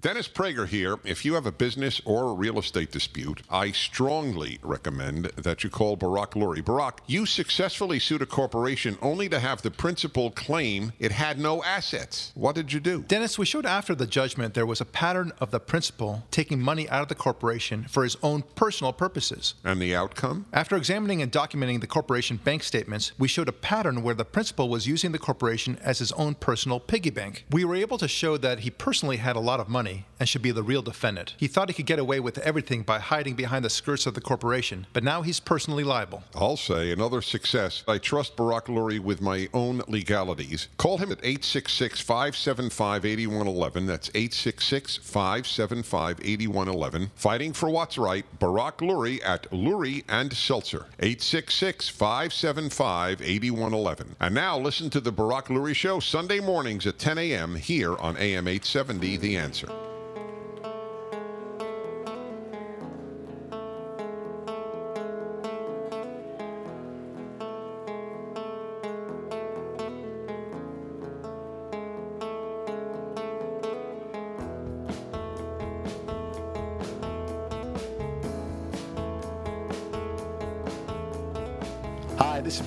Dennis Prager here. If you have a business or a real estate dispute, I strongly recommend that you call Barak Lurie. Barak, you successfully sued a corporation only to have the principal claim it had no assets. What did you do? Dennis, we showed after the judgment there was a pattern of the principal taking money out of the corporation for his own personal purposes. And the outcome? After examining and documenting the corporation bank statements, we showed a pattern where the principal was using the corporation as his own personal piggy bank. We were able to show that he personally had a lot of money and should be the real defendant. He thought he could get away with everything by hiding behind the skirts of the corporation, but now he's personally liable. I'll say another success. I trust Barak Lurie with my own legalities. Call him at 866 575 8111. That's 866 575 8111. Fighting for what's right, Barak Lurie at Lurie and Seltzer. 866 575 8111. And now listen to the Barak Lurie Show Sunday mornings at 10 a.m. here on AM 870 The Answer.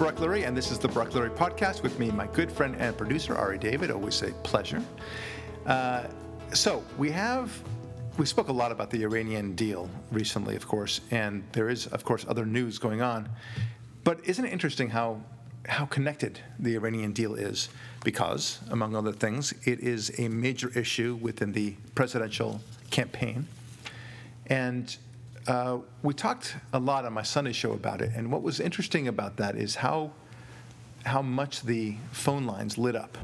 Lurie, and this is the Lurie Podcast with me, my good friend and producer, Ari David. Always a pleasure. Uh, so, we have, we spoke a lot about the Iranian deal recently, of course, and there is, of course, other news going on. But isn't it interesting how, how connected the Iranian deal is? Because, among other things, it is a major issue within the presidential campaign. And uh, we talked a lot on my Sunday show about it, and what was interesting about that is how how much the phone lines lit up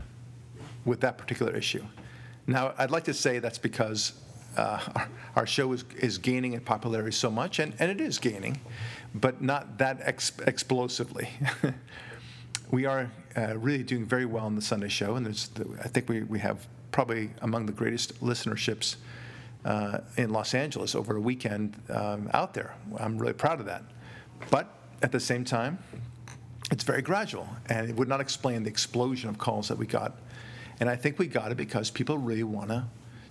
with that particular issue. Now, I'd like to say that's because uh, our, our, show is, is gaining in popularity so much, and, and it is gaining, but not that ex- explosively. we are uh, really doing very well on the Sunday show, and I think we, we have probably among the greatest listenerships uh, in Los Angeles over a weekend um, out there. I'm really proud of that. But at the same time, it's very gradual, and it would not explain the explosion of calls that we got. And I think we got it because people really want to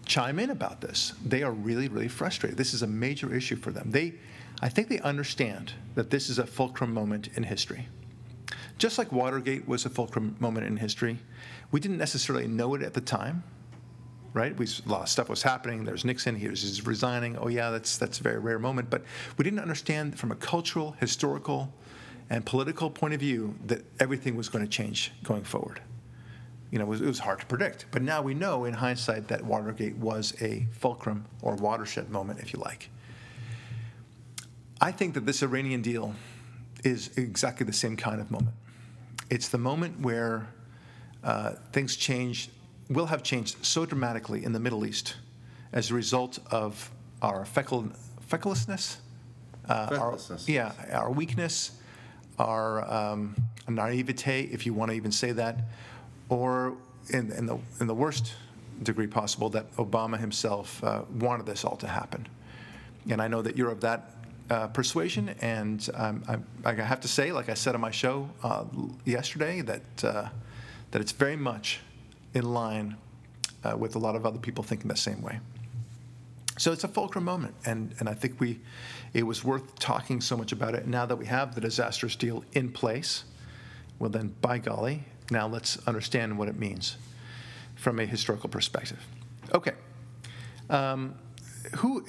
chime in about this. They are really, really frustrated. This is a major issue for them. They, I think they understand that this is a fulcrum moment in history. Just like Watergate was a fulcrum moment in history, we didn't necessarily know it at the time, right? We, a lot of stuff was happening. There's Nixon. He was he's resigning. Oh yeah, that's that's a very rare moment. But we didn't understand from a cultural, historical, and political point of view that everything was going to change going forward. You know, it was, it was hard to predict. But now we know, in hindsight, that Watergate was a fulcrum or watershed moment, if you like. I think that this Iranian deal is exactly the same kind of moment. It's the moment where uh, things change will have changed so dramatically in the Middle East as a result of our feckle, fecklessness, uh. Our, yeah, our weakness, our um, naivete, if you want to even say that, or in, in, the, in the worst degree possible, that Obama himself uh, wanted this all to happen. And I know that you're of that uh, persuasion, and um, I, I, have to say, like I said on my show uh, yesterday, that uh, that it's very much in line uh, with a lot of other people thinking the same way. So it's a fulcrum moment, and, and I think we, it was worth talking so much about it. Now that we have the disastrous deal in place, well then, by golly, now let's understand what it means from a historical perspective. Okay, um, who,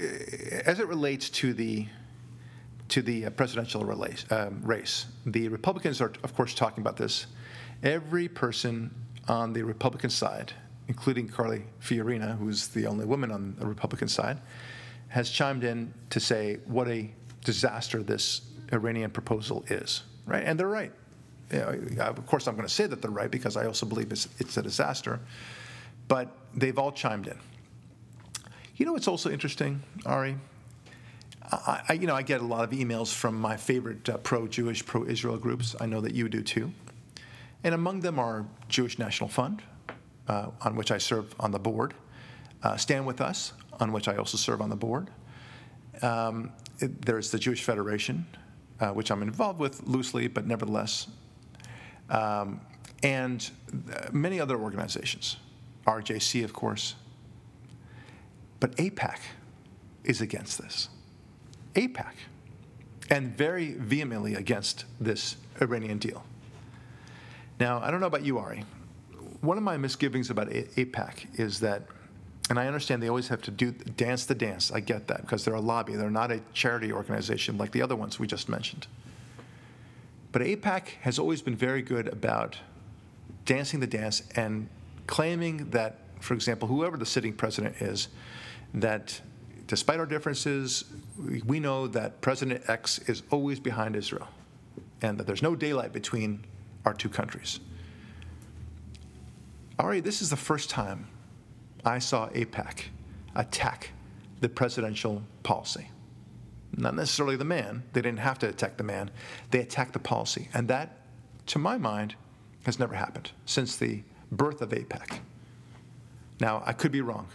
as it relates to the to the uh, presidential race, um, race, the Republicans are, of course, talking about this. Every person on the Republican side, including Carly Fiorina, who's the only woman on the Republican side, has chimed in to say what a disaster this Iranian proposal is. Right, and they're right. You know, of course, I'm going to say that they're right because I also believe it's, it's a disaster. But they've all chimed in. You know what's also interesting, Ari? I, I, you know, I get a lot of emails from my favorite uh, pro-Jewish, pro-Israel groups. I know that you do too. And among them are Jewish National Fund, uh, on which I serve on the board, uh, Stand With Us, on which I also serve on the board. Um, it, there's the Jewish Federation, uh, which I'm involved with loosely, but nevertheless, um, and uh, many other organizations, RJC, of course. But AIPAC is against this. AIPAC. And very vehemently against this Iranian deal. Now, I don't know about you, Ari. One of my misgivings about AIPAC is that, and I understand they always have to do dance the dance. I get that because they're a lobby. They're not a charity organization like the other ones we just mentioned. But AIPAC has always been very good about dancing the dance and claiming that, for example, whoever the sitting president is, that despite our differences, we know that President X is always behind Israel and that there's no daylight between our two countries. Ari, this is the first time I saw AIPAC attack the presidential policy. Not necessarily the man, they didn't have to attack the man, they attacked the policy. And that, to my mind, has never happened since the birth of AIPAC. Now, I could be wrong.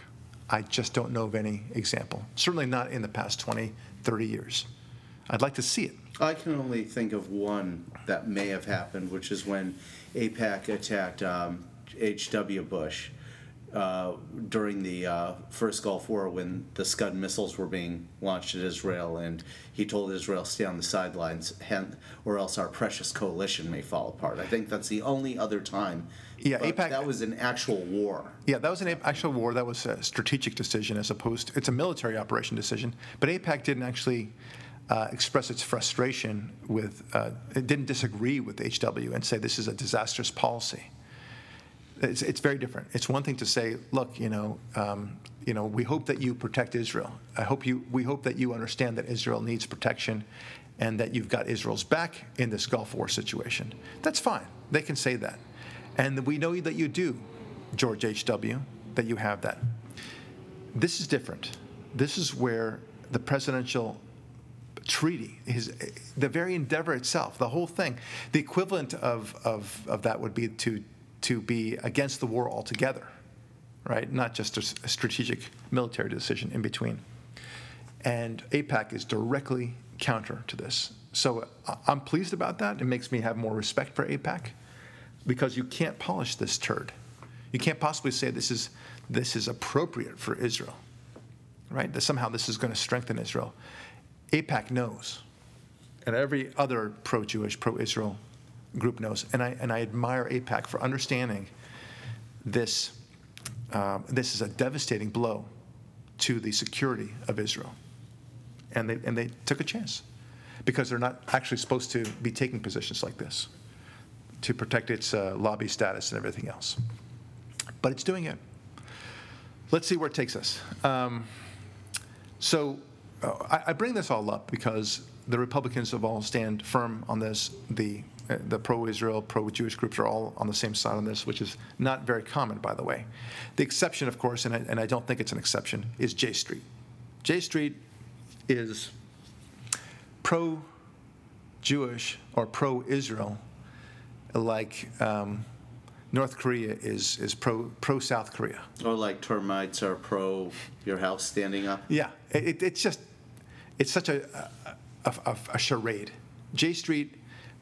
I just don't know of any example, certainly not in the past 20, 30 years. I'd like to see it. I can only think of one that may have happened, which is when AIPAC attacked um, H.W. Bush uh, during the uh, first Gulf War when the Scud missiles were being launched at Israel, and he told Israel, stay on the sidelines, or else our precious coalition may fall apart. I think that's the only other time. Yeah, AIPAC. That was an actual war. Yeah, that was an actual war. That was a strategic decision as opposed to, it's a military operation decision. But AIPAC didn't actually uh, express its frustration with, uh, it didn't disagree with HW and say this is a disastrous policy. It's, it's very different. It's one thing to say, look, you know, um, you know, we hope that you protect Israel. I hope you, we hope that you understand that Israel needs protection and that you've got Israel's back in this Gulf War situation. That's fine. They can say that. And we know that you do, George H.W., that you have that. This is different. This is where the presidential treaty, his, the very endeavor itself, the whole thing, the equivalent of, of, of that would be to, to be against the war altogether, right? Not just a, a strategic military decision in between. And AIPAC is directly counter to this. So uh, I'm pleased about that. It makes me have more respect for AIPAC because you can't polish this turd. You can't possibly say this is, this is appropriate for Israel, right? That somehow this is going to strengthen Israel. AIPAC knows, and every other pro Jewish, pro Israel group knows. And I, and I admire AIPAC for understanding this. Um, this is a devastating blow to the security of Israel. And they, and they took a chance because they're not actually supposed to be taking positions like this to protect its uh, lobby status and everything else. But it's doing it. Let's see where it takes us. Um, so I, I, bring this all up because the Republicans have all stand firm on this. The uh, the pro-Israel, pro-Jewish groups are all on the same side on this, which is not very common, by the way. The exception, of course, and I, and I don't think it's an exception, is J Street. J Street is pro-Jewish or pro-Israel, like um, North Korea is is pro pro South Korea. Or like termites are pro your house standing up. Yeah, it, it's just it's such a, a, a, a charade. J Street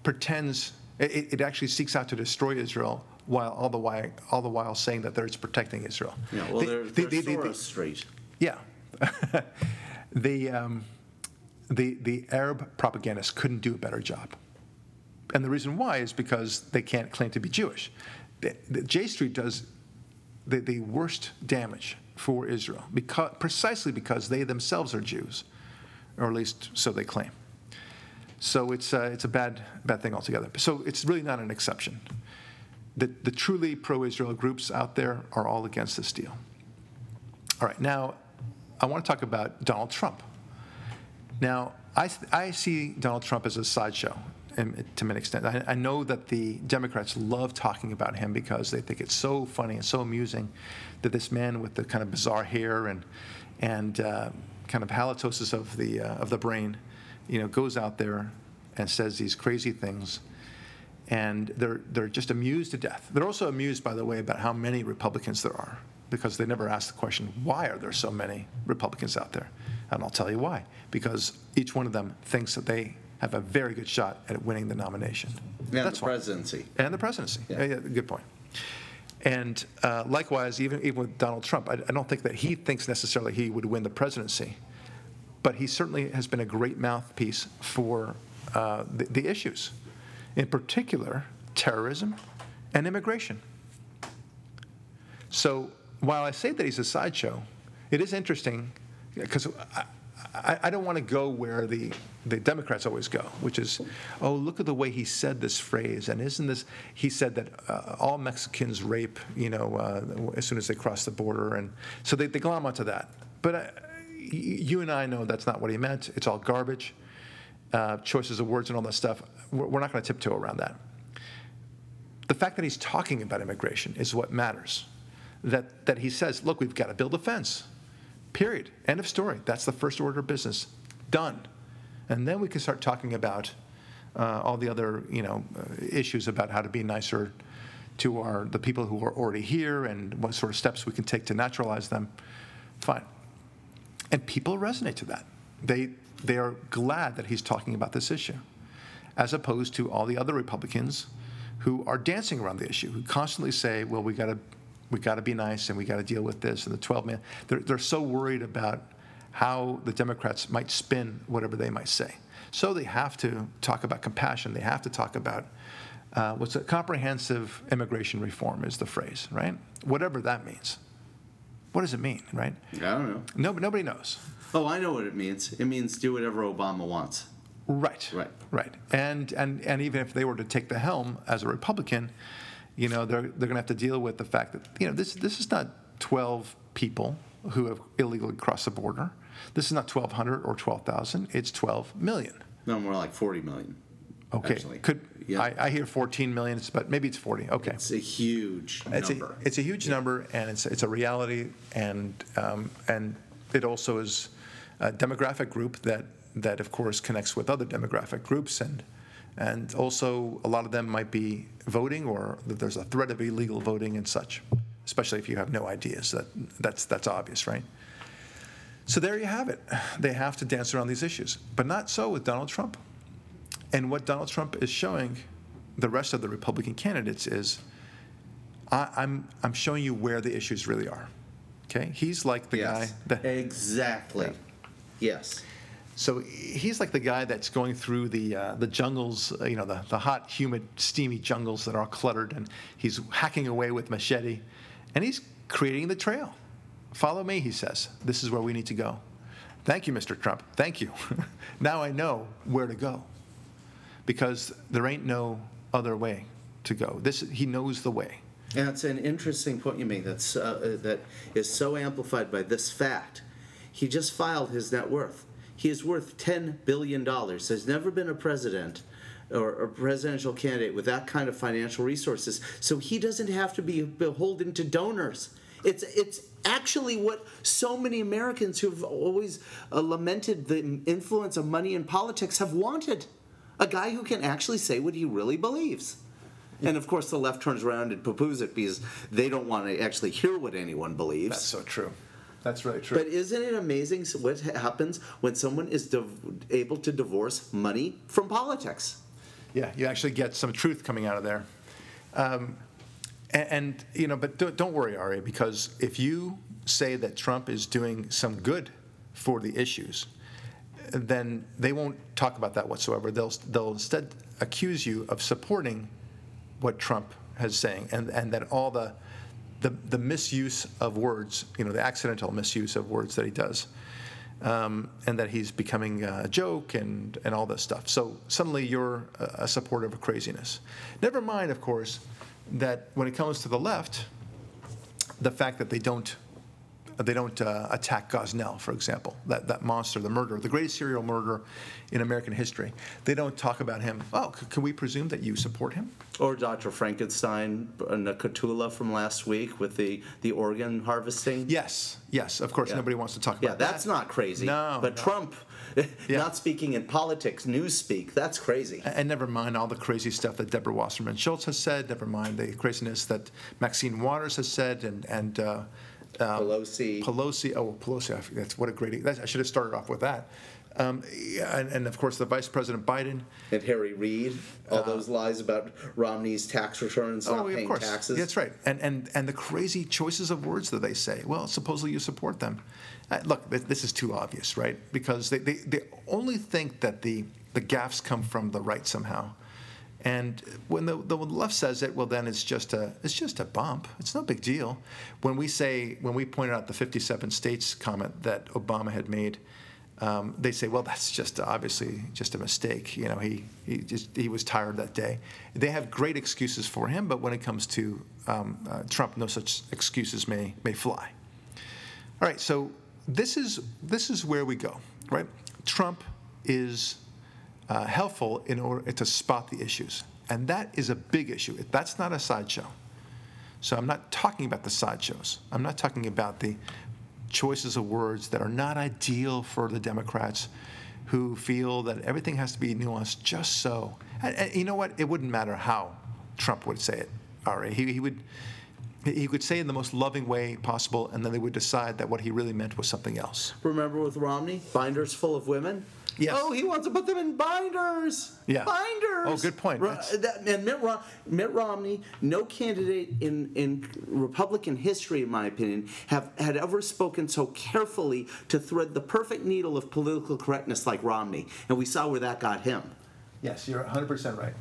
pretends it, it, actually seeks out to destroy Israel while all the while all the while saying that it's protecting Israel. Yeah, well, they're, they're the, the, the, Street. Yeah, the um, the the Arab propagandists couldn't do a better job, and the reason why is because they can't claim to be Jewish. The, the J Street does the, the worst damage for Israel because precisely because they themselves are Jews or at least so they claim. So it's, uh, it's a bad, bad thing altogether. So it's really not an exception. The, the truly pro Israel groups out there are all against this deal. All right, now I want to talk about Donald Trump. Now, I, I see Donald Trump as a sideshow to an extent. I, I, know that the Democrats love talking about him because they think it's so funny and so amusing that this man with the kind of bizarre hair and, and uh, kind of halitosis of the uh, of the brain, you know, goes out there and says these crazy things, and they're they're just amused to death. They're also amused, by the way, about how many Republicans there are because they never ask the question, why are there so many Republicans out there? And I'll tell you why. Because each one of them thinks that they have a very good shot at winning the nomination. And That's the presidency. Why. And the presidency. Yeah. yeah. good point. And uh, likewise, even, even with Donald Trump, I, I don't think that he thinks necessarily he would win the presidency. But he certainly has been a great mouthpiece for uh, the, the issues, in particular, terrorism and immigration. So while I say that he's a sideshow, it is interesting because I, I, don't want to go where the, the Democrats always go, which is, oh, look at the way he said this phrase. And isn't this, he said that uh, all Mexicans rape, you know, uh, as soon as they cross the border. And so they, they glom onto that. But uh, you and I know that's not what he meant. It's all garbage, uh, choices of words and all that stuff. We're, we're not going to tiptoe around that. The fact that he's talking about immigration is what matters. That, that he says, look, we've got to build a fence. Period. End of story. That's the first order of business. Done. And then we can start talking about uh, all the other, you know, uh, issues about how to be nicer to our the people who are already here and what sort of steps we can take to naturalize them. Fine. And people resonate to that. They they are glad that he's talking about this issue, as opposed to all the other Republicans who are dancing around the issue, who constantly say, "Well, we got to we got to be nice and we got to deal with this and the 12 man. They're, they're so worried about how the Democrats might spin whatever they might say. So they have to talk about compassion. They have to talk about uh, what's a comprehensive immigration reform is the phrase, right? Whatever that means. What does it mean, right? I don't know. No, nobody knows. Oh, I know what it means. It means do whatever Obama wants. Right. Right. Right. And and and even if they were to take the helm as a Republican, you know, they're, they're going to have to deal with the fact that, you know, this, this is not 12 people who have illegally crossed the border. This is not 1,200 or 12,000. It's 12 million. No, more like 40 million. Okay. Actually. Could Yeah. I, I hear 14 million, but maybe it's 40. Okay. It's a huge It's a, number. it's a huge number, and it's, it's a reality, and, um, and it also is a demographic group that, that of course connects with other demographic groups, and, and also a lot of them might be voting, or that there's a threat of illegal voting and such, especially if you have no ideas. That, that's, that's obvious, right? So there you have it. They have to dance around these issues, but not so with Donald Trump. And what Donald Trump is showing the rest of the Republican candidates is I, I'm, I'm showing you where the issues really are. Okay? He's like the yes. guy that. Exactly. Yes. So he's like the guy that's going through the uh, the jungles, uh, you know, the, the hot, humid, steamy jungles that are cluttered, and he's hacking away with machete, and he's creating the trail. Follow me, he says. This is where we need to go. Thank you, Mr. Trump. Thank you. now I know where to go, because there ain't no other way to go. This he knows the way. And it's an interesting point you make that's, uh, that is so amplified by this fact. He just filed his net worth. He is worth $10 billion. There's never been a president or a presidential candidate with that kind of financial resources. So he doesn't have to be beholden to donors. It's, it's actually what so many Americans who've always uh, lamented the influence of money in politics have wanted. A guy who can actually say what he really believes. And of course, the left turns around and poo poos it because they don't want to actually hear what anyone believes. That's so true. That's really true. But isn't it amazing what happens when someone is div- able to divorce money from politics? Yeah, you actually get some truth coming out of there. Um, and, and, you know, but don't, don't worry, Ari, because if you say that Trump is doing some good for the issues, then they won't talk about that whatsoever. They'll, they'll instead accuse you of supporting what Trump has saying, and, and that all the, the, the misuse of words, you know, the accidental misuse of words that he does, um, and that he's becoming a joke and, and all this stuff. So suddenly you're a, a supporter of craziness. Never mind, of course, that when it comes to the left, the fact that they don't they don't uh, attack Gosnell, for example, that, that monster, the murderer, the greatest serial murderer in American history. They don't talk about him. Oh, c- can we presume that you support him? Or Dr. Frankenstein and Nucatola from last week with the, the organ harvesting? Yes, yes. Of course, Yeah. nobody wants to talk about that. Yeah, that's that. not crazy. No, But no. Trump Yeah. not speaking in politics, news speak, that's crazy. And never mind all the crazy stuff that Deborah Wasserman Schultz has said. Never mind the craziness that Maxine Waters has said, and and uh, um, Pelosi. Pelosi. Oh, Pelosi. I That's what a great. That's, I should have started off with that. Um, yeah, and, and of course, the Vice President Biden. And Harry Reid, all those lies about Romney's tax returns not Uh, oh, of paying course. taxes. That's right. And, and, and the crazy choices of words that they say. Well, supposedly you support them. Uh, look, this is too obvious, right? Because they, they, they only think that the, the gaffes come from the right somehow. And when the, the left says it, well, then it's just a it's just a bump. It's no big deal. When we say when we pointed out the 57 states comment that Obama had made, um, they say, well, that's just obviously just a mistake. You know, he he just he was tired that day. They have great excuses for him, but when it comes to um, uh, Trump, no such excuses may may fly. All right, so this is this is where we go, right? Trump is uh, helpful in order to spot the issues, and that is a big issue. That's not a sideshow. So I'm not talking about the sideshows. I'm not talking about the choices of words that are not ideal for the Democrats, who feel that everything has to be nuanced just so. And, and you know what? It wouldn't matter how Trump would say it. Right, he, he would he could say in the most loving way possible, and then they would decide that what he really meant was something else. Remember with Romney, binders full of women? Yes. Oh, he wants to put them in binders. Yeah. Binders. Oh, good point. Ro- that- and Mitt, Rom- Mitt Romney, no candidate in, in Republican history, in my opinion, have had ever spoken so carefully to thread the perfect needle of political correctness like Romney. And we saw where that got him. Yes, you're 100% right.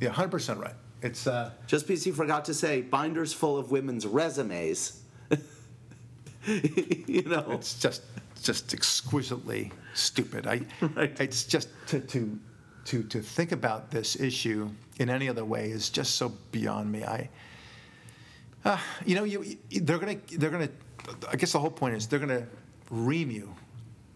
Yeah, 100% right. It's uh, Just because he forgot to say binders full of women's resumes. you know. it's just just exquisitely stupid. I, Right. it's just to, to to to think about this issue in any other way is just so beyond me. I, uh, you know, you, you- they're gonna they're gonna. I guess the whole point is they're gonna ream you,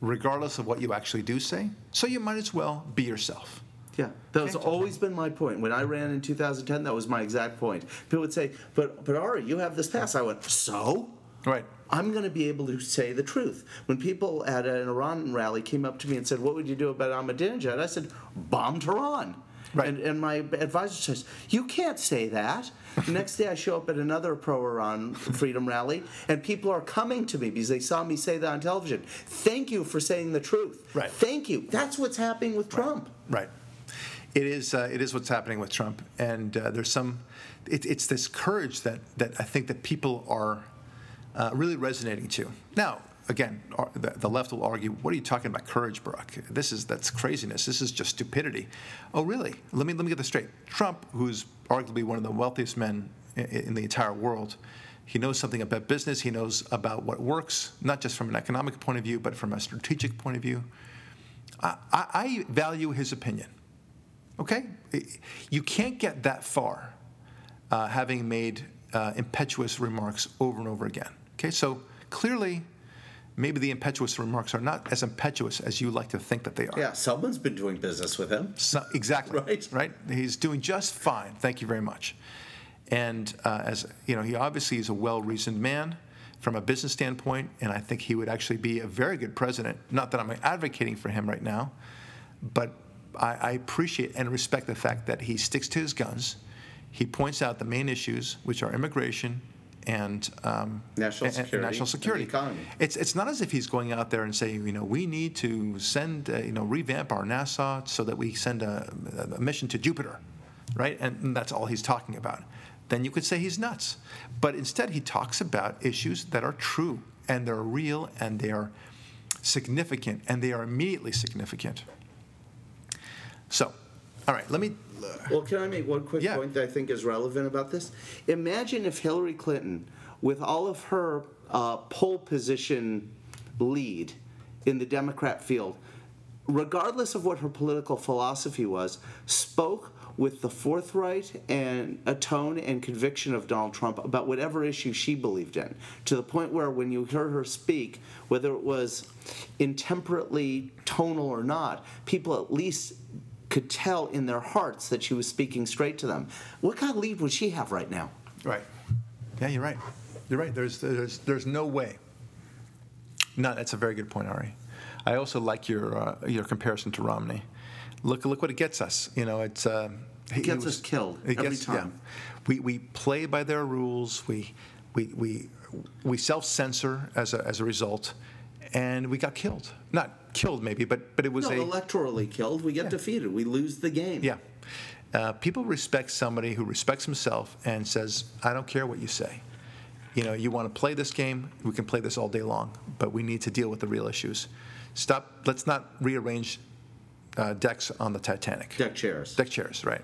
regardless of what you actually do say. So you might as well be yourself. Yeah, that has always been my point. When I ran in 2010, that was my exact point. People would say, "But, but Ari, you have this pass." I went, "So." Right. I'm going to be able to say the truth. When people at an Iran rally came up to me and said, "What would you do about Ahmadinejad?" I said, "Bomb Tehran." Right. And, and my advisor says, "You can't say that." The next day, I show up at another pro-Iran freedom rally, and people are coming to me because they saw me say that on television. Thank you for saying the truth. Right. Thank you. That's what's happening with Trump. Right. It is. Uh, it is what's happening with Trump, and uh, there's some. It, it's this courage that that I think that people are uh, really resonating to. Now, again, the, the left will argue, "What are you talking about, courage, Barak? This is that's craziness. This is just stupidity." Oh, really? Let me let me get this straight. Trump, who's arguably one of the wealthiest men in, in the entire world. He knows something about business. He knows about what works, not just from an economic point of view, but from a strategic point of view. I I value his opinion. Okay? You can't get that far uh, having made uh, impetuous remarks over and over again. Okay? So clearly, maybe the impetuous remarks are not as impetuous as you like to think that they are. Yeah, someone's been doing business with him. So, exactly. Right. Right. He's doing just fine. Thank you very much. And uh, as you know, he obviously is a well-reasoned man from a business standpoint, and I think he would actually be a very good president. Not that I'm advocating for him right now, but I, I appreciate and respect the fact that he sticks to his guns. He points out the main issues, which are immigration and um, National and- and security national and the security. economy. It's it's not as if he's going out there and saying, you know, we need to send, uh, you know, revamp our NASA so that we send a, a mission to Jupiter, right? And that's all he's talking about. Then you could say he's nuts. But instead, he talks about issues that are true and they're real and they are significant and they are immediately significant. So, all right, let me. Well, can I make one quick Yeah. point that I think is relevant about this? Imagine if Hillary Clinton, with all of her uh, pole position lead in the Democrat field, regardless of what her political philosophy was, spoke with the forthright and a tone and conviction of Donald Trump about whatever issue she believed in, to the point where when you heard her speak, whether it was intemperately tonal or not, people at least could tell in their hearts that she was speaking straight to them. What kind of lead would she have right now? Right. Yeah, you're right. You're right. There's there's there's no way. No, that's a very good point, Ari. I also like your uh, your comparison to Romney. Look look what it gets us. You know, it's uh, he gets us killed every time. Yeah. We we play by their rules. We we we we self censor as a as a result. And we got killed. Not killed, maybe, but but it was No, a electorally killed. We get defeated. We lose the game. yeah. Uh, people respect somebody who respects himself and says, "I don't care what you say. You know, you want to play this game, we can play this all day long, but we need to deal with the real issues. Stop. Let's not rearrange uh, decks on the Titanic. Deck chairs. Deck chairs, right?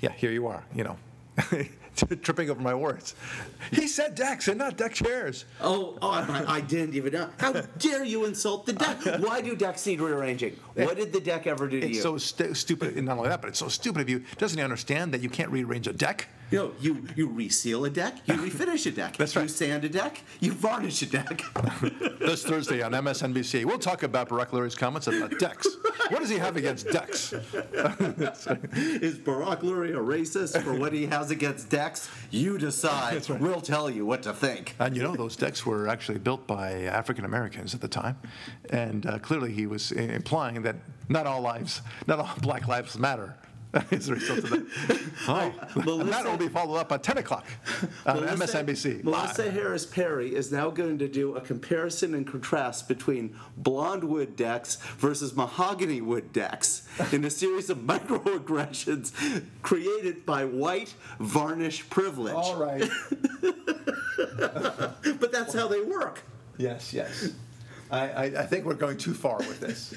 Yeah, here you are. You know, tripping over my words. He said decks and not deck chairs. Oh, oh I, I didn't even know. How dare you insult the deck? Why do decks need rearranging? What did the deck ever do to It's you? so stu- stupid. And not only that, but it's so stupid of you. Doesn't he understand that you can't rearrange a deck? You know, you, you reseal a deck, you refinish a deck. That's You sand a deck, you varnish a deck. This Thursday on MSNBC, we'll talk about Barak Lurie's comments about decks. What does he have against decks? Is Barak Lurie a racist for what he has against decks? You decide. right. We'll tell you what to think. And you know, those decks were actually built by African Americans at the time. And uh, clearly he was implying that not all lives, not all black lives matter. As a result of that. Oh, and Melissa- that will be followed up at 10 o'clock on Melissa- MSNBC. Melissa live. Harris Perry is now going to do a comparison and contrast between blonde wood decks versus mahogany wood decks in a series of microaggressions created by white varnish privilege. All right. But that's how they work. Yes, yes. I, I, I think we're going too far with this.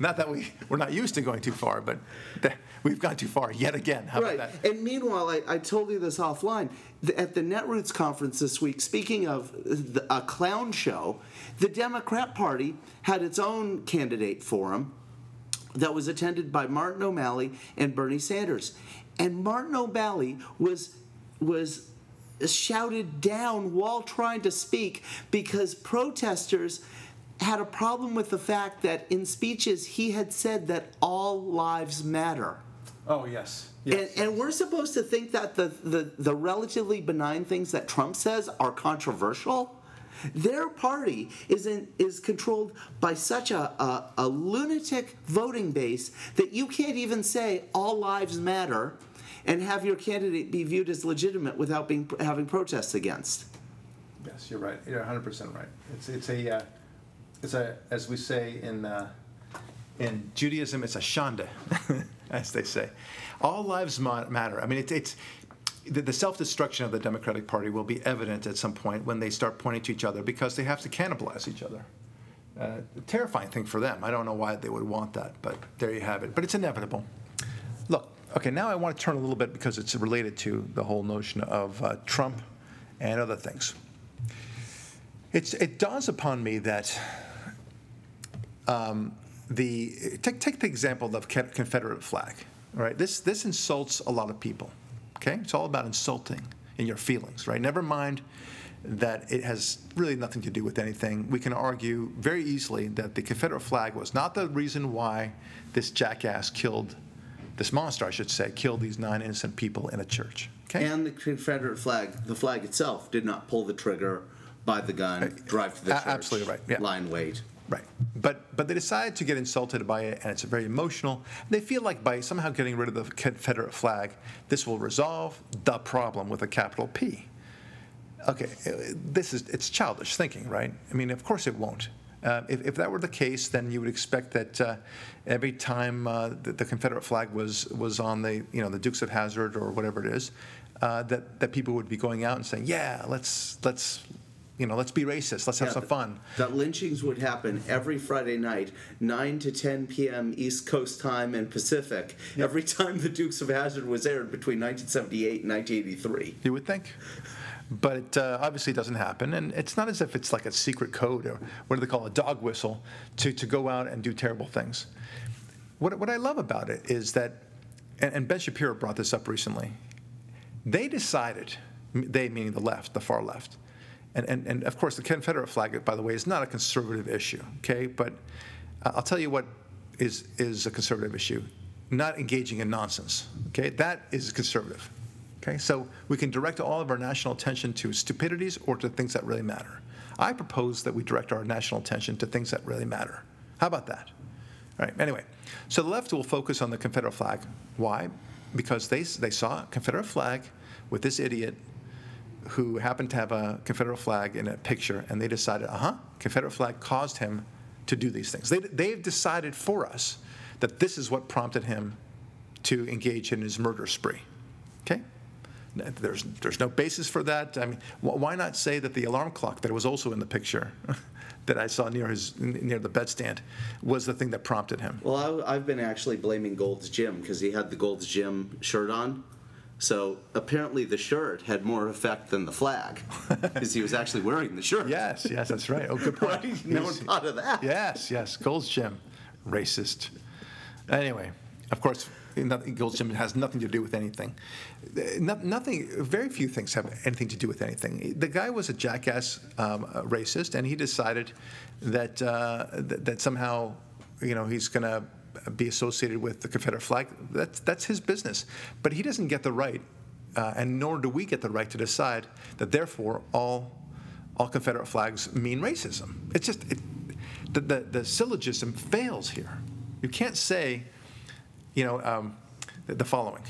Not that we, we're not used to going too far, but th- we've gone too far yet again. How Right. about that? And meanwhile, I, I told you this offline. The, at the Netroots conference this week, speaking of the, a clown show, the Democrat Party had its own candidate forum that was attended by Martin O'Malley and Bernie Sanders. And Martin O'Malley was was shouted down while trying to speak because protesters had a problem with the fact that in speeches he had said that all lives matter. Oh, yes. And, and we're supposed to think that the, the, the relatively benign things that Trump says are controversial. Their party is in, is controlled by such a, a, a lunatic voting base that you can't even say all lives matter and have your candidate be viewed as legitimate without being having protests against. Yes, you're right. You're 100% right. It's, it's a, uh, it's a, as we say in, uh, in Judaism, it's a shanda, as they say. All lives matter. I mean, it's, the self-destruction of the Democratic Party will be evident at some point when they start pointing to each other because they have to cannibalize each other. Uh, terrifying thing for them. I don't know why they would want that, but there you have it. But it's inevitable. Look, okay, now I want to turn a little bit because it's related to the whole notion of uh, Trump and other things. It's, it dawns upon me that um, the take, take the example of the Confederate flag. Right, this this insults a lot of people. Okay, it's all about insulting in your feelings, right? Never mind that it has really nothing to do with anything. We can argue very easily that the Confederate flag was not the reason why this jackass killed this monster, I should say, killed these nine innocent people in a church. Okay, And the Confederate flag, the flag itself, did not pull the trigger, buy the gun, drive to the church, absolutely right, yeah. line wait. Right. But but they decide to get insulted by it, and it's very emotional. They feel like by somehow getting rid of the Confederate flag, this will resolve the problem with a capital P. Okay, this is it's childish thinking, right? I mean, of course it won't. Uh, if, if that were the case, then you would expect that uh, every time uh, the, the Confederate flag was was on the you know the Dukes of Hazzard or whatever it is, uh, that that people would be going out and saying, yeah, let's let's you know let's be racist, let's have Yeah, some fun. That lynchings would happen every Friday night, 9 to 10 p.m. East Coast time and Pacific, every time the Dukes of Hazzard was aired between 1978 and 1983. You would think. But it uh, obviously doesn't happen. And it's not as if it's like a secret code or what do they call a dog whistle to, to go out and do terrible things. What, what I love about it is that, and, and Ben Shapiro brought this up recently, they decided, they meaning the left, the far left, and, and, and of course the Confederate flag, by the way, is not a conservative issue, okay? But I'll tell you what is, is a conservative issue not engaging in nonsense, okay? That is conservative, okay? So we can direct all of our national attention to stupidities or to things that really matter. I propose that we direct our national attention to things that really matter. How about that? All right, anyway, so the left will focus on the Confederate flag. Why? Because they, they saw a Confederate flag with this idiot who happened to have a Confederate flag in a picture, and they decided, uh huh, Confederate flag caused him to do these things. They, they've decided for us that this is what prompted him to engage in his murder spree. Okay? There's, there's no basis for that. I mean, why not say that the alarm clock that was also in the picture that I saw near his near the bedstand was the thing that prompted him? Well, I, I've been actually blaming Gold's Gym because he had the Gold's Gym shirt on. So apparently the shirt had more effect than the flag because he was actually wearing the shirt. Yes, yes, that's right. Oh, good point. Right? No one thought of that. Yes, yes, Gold's Gym, racist. Anyway, of course, Gold's Gym has nothing to do with anything. No- Nothing. Very few things have anything to do with anything. The guy was a jackass um, racist, and he decided that uh, that, that somehow, you know, he's going to be associated with the Confederate flag. That's that's his business. But he doesn't get the right, uh, and nor do we get the right to decide that. Therefore, all all Confederate flags mean racism. It's just it, the, the the syllogism fails here. You can't say, you know, um, the, the following,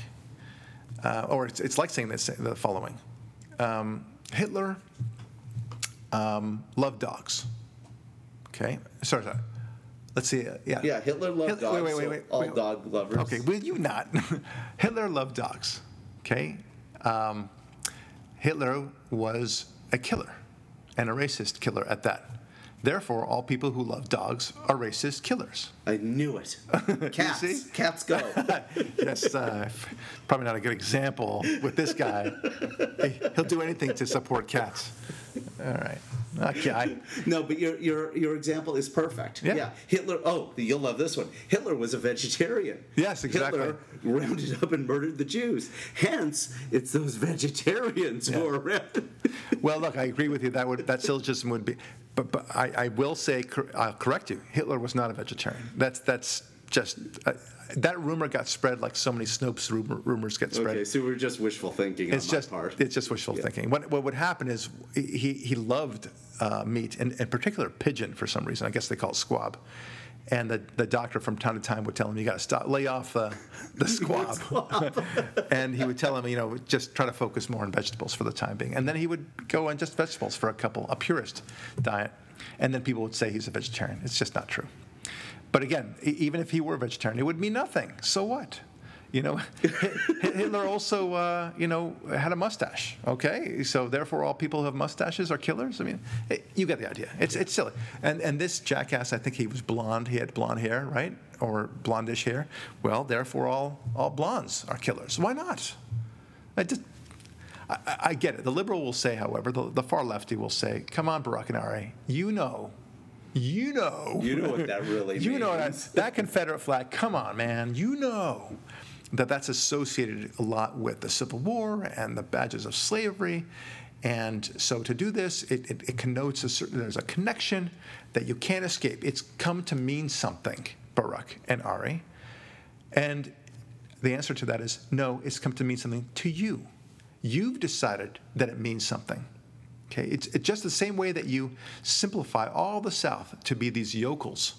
uh, or it's, it's like saying this, the following: um, Hitler um, loved dogs. Okay, sorry, sorry. Let's see. uh, yeah. Yeah, Hitler loved Hit- dogs. wait, wait, so wait, wait, all dog lovers. Okay, will you not? Hitler loved dogs. Okay, um, Hitler was a killer, and a racist killer at that. Therefore, all people who love dogs are racist killers. I knew it. Cats. Cats go. yes, uh, probably not a good example with this guy. He- He'll do anything to support cats. All right. Okay. I, No, but your your your example is perfect. Yeah. Hitler. Oh, you'll love this one. Hitler was a vegetarian. Yes, exactly. Hitler rounded up and murdered the Jews. Hence, it's those vegetarians who are well, look, I agree with you. That would that syllogism would be, but but I, I will say I'll correct you. Hitler was not a vegetarian. That's that's just uh, that rumor got spread like so many Snopes rumor, rumors get spread. okay, so we're just wishful thinking it's on just my part. it's just wishful thinking. What what would happen is he he loved uh, meat, and in particular pigeon for some reason. I guess they call it squab. And the, the doctor from time to time would tell him, "You got to stop, lay off the the squab." and he would tell him, you know, just try to focus more on vegetables for the time being. And then he would go on just vegetables for a couple, a purist diet. And then people would say he's a vegetarian. It's just not true. But again, even if he were a vegetarian, it would mean nothing. So what? You know, Hitler also, uh, you know, had a mustache. Okay, so therefore, all people who have mustaches are killers. I mean, eh, you get the idea. It's it's silly. And and this jackass, I think he was blonde. He had blonde hair, right, or blondish hair. Well, therefore, all all blondes are killers. Why not? I just. I, get it. The liberal will say, however, the, the far lefty will say, "Come on, Barak and Ari, you know, you know, You know what that really is. you know that, means. that Confederate flag. Come on, man, you know that that's associated a lot with the Civil War and the badges of slavery, and so to do this, it, it, it connotes a certain there's a connection that you can't escape. It's come to mean something, Barak and Ari, and the answer to that is no. It's come to mean something to you. You've decided that it means something. Okay, it's, it's just the same way that you simplify all the South to be these yokels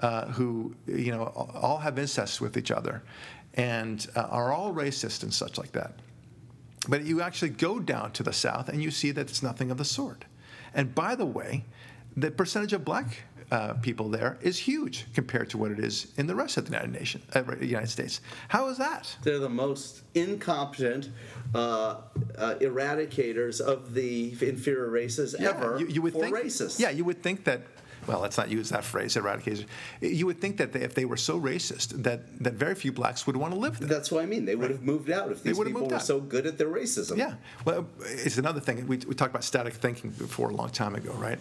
uh, who, you know, all have incest with each other and uh, are all racist and such like that. But you actually go down to the South and you see that it's nothing of the sort. And by the way, the percentage of black uh, people there is huge compared to what it is in the rest of the United, Nation, uh, United States. How is that? They're the most incompetent uh, uh, eradicators of the inferior races ever you, you would for think, racists. Yeah, you would think that. Well, let's not use that phrase, eradication. You would think that they, if they were so racist, that, that very few blacks would want to live there. That's what I mean. They would have moved out if these people moved were out. so good at their racism. Yeah. Well, it's another thing. We, we talked about static thinking before a long time ago, right?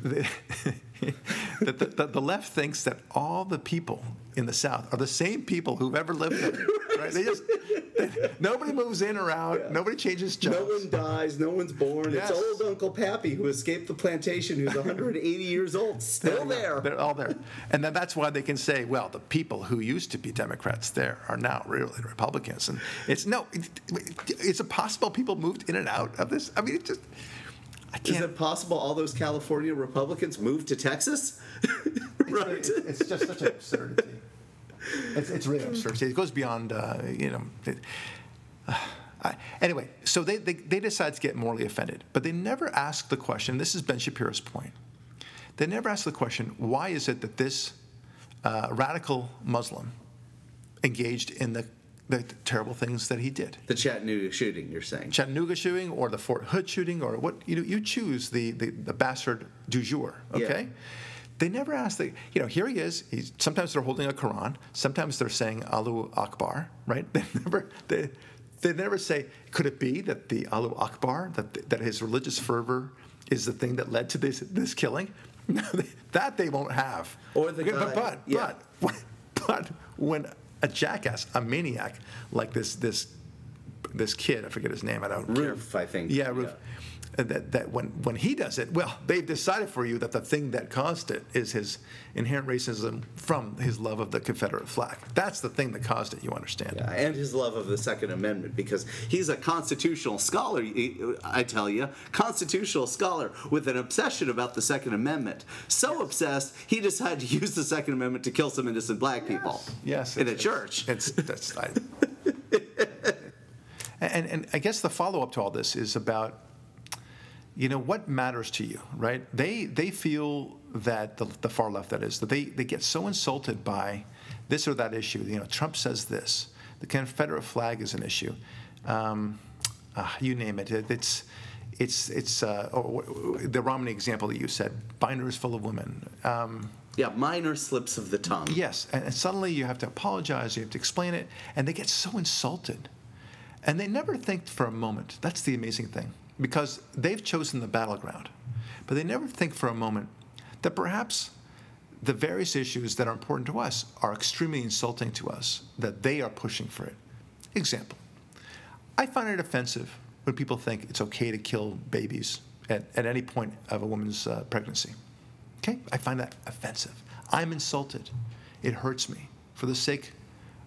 The, the, the, the left thinks that all the people in the South are the same people who've ever lived there. Right? They just they, nobody moves in or out. Nobody changes jobs. No one dies. No one's born. Yes. It's old Uncle Pappy who escaped the plantation, who's 180 years old, still there. They're all there. And then that's why they can say, well, the people who used to be Democrats there are now really Republicans. And it's no, it, is it possible people moved in and out of this? I mean, it just, I Is it possible all those California Republicans moved to Texas? right. It's just such an absurdity. It's, it's really absurd. It goes beyond, uh, you know. It, uh, I, anyway, so they, they, they decide to get morally offended, but they never ask the question. This is Ben Shapiro's point. They never ask the question why is it that this uh, radical Muslim engaged in the, the terrible things that he did? The Chattanooga shooting, you're saying? Chattanooga shooting or the Fort Hood shooting or what you know, you choose the, the, the bastard du jour, okay? Yeah. They never ask the you know, here he is. He's sometimes they're holding a Quran, sometimes they're saying Allahu Akbar, right? They never they they never say, could it be that the Allahu Akbar, that that his religious fervor is the thing that led to this this killing? No, that they won't have. Or the but guy- but yeah. but but when a jackass, a maniac like this this this kid, I forget his name, I don't care. Roof, I think. Yeah, Roof. Uh, That, that when, when he does it, well, they've decided for you that the thing that caused it is his inherent racism from his love of the Confederate flag. That's the thing that caused it, you understand? Yeah, and his love of the Second Amendment because he's a constitutional scholar, I tell you, constitutional scholar with an obsession about the Second Amendment. So obsessed, he decided to use the Second Amendment to kill some innocent black people. Yes. In a church. It's, that's, I, and, and I guess the follow up to all this is about, you know, what matters to you, right? They, they feel that, the, the far left that is, that they, they get so insulted by this or that issue. You know, Trump says this, the Confederate flag is an issue. Um, ah, you name it. it it's, it's, it's uh, or, the Romney example that you said, binders full of women. Um, Yeah, minor slips of the tongue. Yes, and, and suddenly you have to apologize, you have to explain it, and they get so insulted. And they never think for a moment. That's the amazing thing, because they've chosen the battleground. But they never think for a moment that perhaps the various issues that are important to us are extremely insulting to us, that they are pushing for it. Example I find it offensive when people think it's okay to kill babies at, at any point of a woman's uh, pregnancy. Okay? I find that offensive. I'm insulted. It hurts me for the sake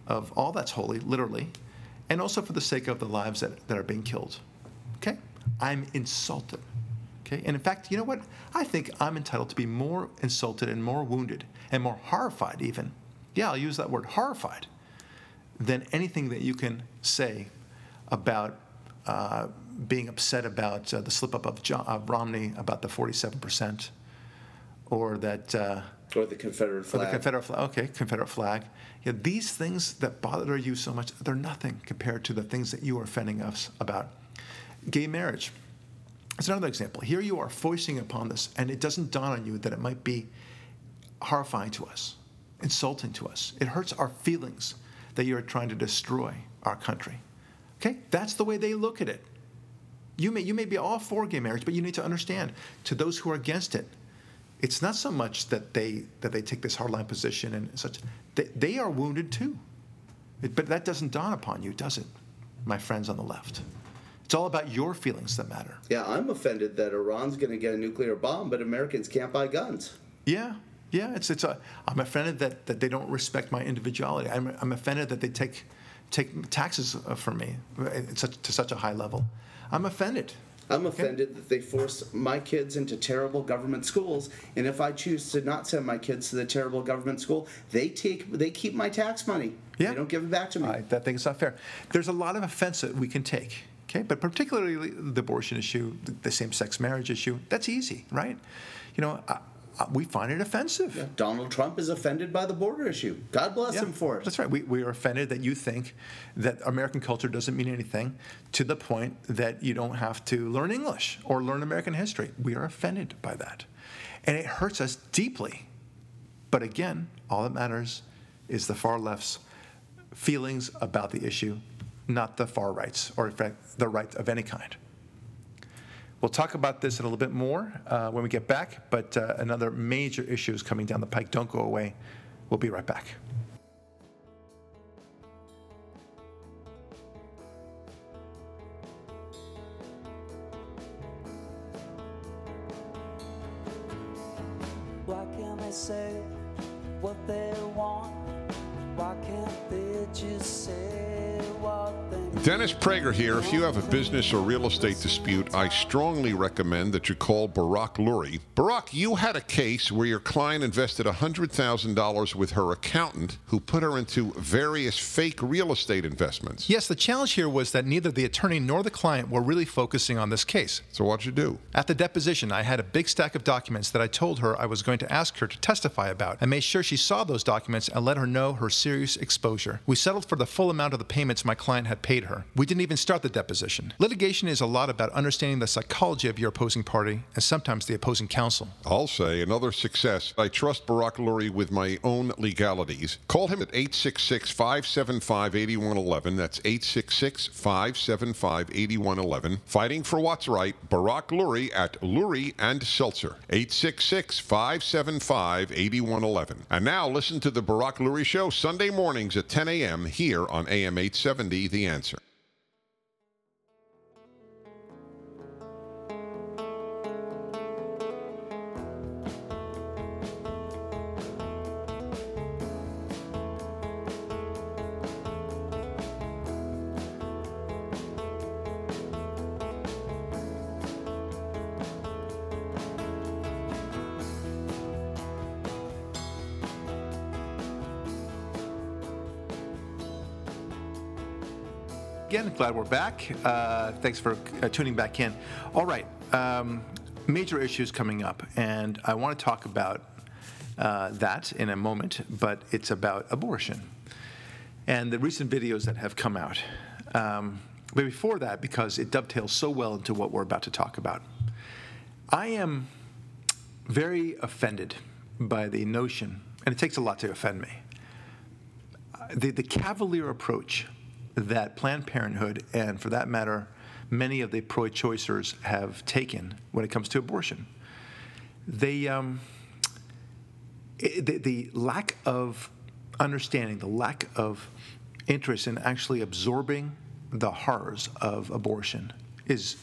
of all that's holy, literally, and also for the sake of the lives that, that are being killed. I'm insulted. Okay? And in fact, you know what? I think I'm entitled to be more insulted and more wounded and more horrified, even. Yeah, I'll use that word, horrified, than anything that you can say about uh, being upset about uh, the slip up of, John, of Romney about the 47%, or that. Uh, Or the Confederate or flag. the Confederate flag. Okay, Confederate flag. Yeah, these things that bother you so much, they're nothing compared to the things that you are offending us about. Gay marriage. It's another example. Here you are foisting upon this, and it doesn't dawn on you that it might be horrifying to us, insulting to us. It hurts our feelings that you're trying to destroy our country. Okay? That's the way they look at it. You may, you may be all for gay marriage, but you need to understand to those who are against it, it's not so much that they that they take this hardline position and such. They, they are wounded too. It- but that doesn't dawn upon you, does it, my friends on the left? It's all about your feelings that matter. Yeah, I'm offended that Iran's going to get a nuclear bomb, but Americans can't buy guns. Yeah, yeah. It's it's a. I'm offended that, that they don't respect my individuality. I'm, I'm offended that they take take taxes uh, from me such, to such a high level. I'm offended. I'm offended that they force my kids into terrible government schools, and if I choose to not send my kids to the terrible government school, they take they keep my tax money. Yeah. They don't give it back to me. I that think it's not fair. There's a lot of offense that we can take, okay? But particularly the abortion issue, the- same-sex marriage issue, that's easy, right? You know, I, I, we find it offensive. Yeah, Donald Trump is offended by the border issue. God bless Yeah, him for it. That's right. We, we are offended that you think that American culture doesn't mean anything to the point that you don't have to learn English or learn American history. We are offended by that. And it hurts us deeply. But again, all that matters is the far left's feelings about the issue, not the far right's, or in fact, the right of any kind. We'll talk about this in a little bit more uh, when we get back, but uh, another major issue is coming down the pike. Don't go away. We'll be right back. Why can't they say what they want? Why can't they just say what they Dennis Prager here. If you have a business or real estate dispute, I strongly recommend that you call Barak Lurie. Barak, you had a case where your client invested $100,000 with her accountant who put her into various fake real estate investments. Yes, the challenge here was that neither the attorney nor the client were really focusing on this case. So what'd you do? At the deposition, I had a big stack of documents that I told her I was going to ask her to testify about. I made sure she saw those documents and let her know her serious exposure. We settled for the full amount of the payments my client had paid her. We didn't even start the deposition. Litigation is a lot about understanding the psychology of your opposing party and sometimes the opposing counsel. I'll say another success. I trust Barak Lurie with my own legalities. Call him at 866 575 8111. That's 866 575 8111. Fighting for what's right, Barak Lurie at Lurie and Seltzer. 866 575 8111. And now listen to the Barak Lurie Show Sunday mornings at 10 a.m. here on AM 870 The Answer. Glad we're back. Uh, thanks for uh, tuning back in. All right, um, major issues coming up, and I want to talk about uh, that in a moment, but it's about abortion and the recent videos that have come out. Um, but before that, because it dovetails so well into what we're about to talk about, I am very offended by the notion, and it takes a lot to offend me, uh, the, the cavalier approach that Planned Parenthood, and for that matter, many of the pro choicers have taken when it comes to abortion. They, um, the, the lack of understanding, the lack of interest in actually absorbing the horrors of abortion is,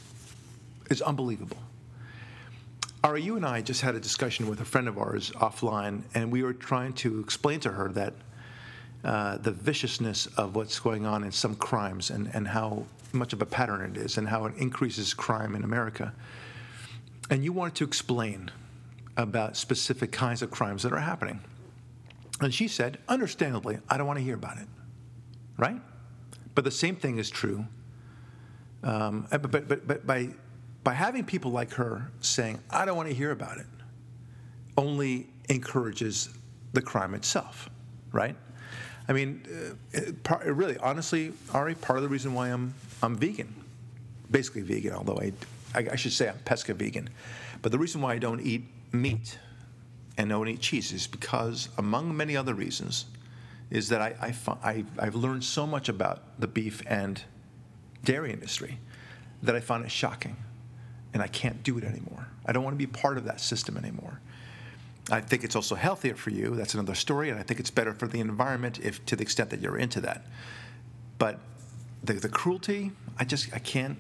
is unbelievable. Ari, you and I just had a discussion with a friend of ours offline, and we were trying to explain to her that uh, the viciousness of what's going on in some crimes and, and how much of a pattern it is and how it increases crime in America. And you wanted to explain about specific kinds of crimes that are happening. And she said, understandably, I don't want to hear about it. Right? But the same thing is true. Um, but, but, but, but by, by having people like her saying, I don't want to hear about it, only encourages the crime itself, right? I mean, uh, really, honestly, Ari, part of the reason why I'm I'm vegan, basically vegan, although I, I, I should say I'm pesca vegan, but the reason why I don't eat meat and don't eat cheese is because, among many other reasons, is that I, I, I I've learned so much about the beef and dairy industry that I find it shocking, and I can't do it anymore. I don't want to be part of that system anymore. I think it's also healthier for you. That's another story, and I think it's better for the environment if, to the extent that you're into that. But the, the cruelty, I just I can't.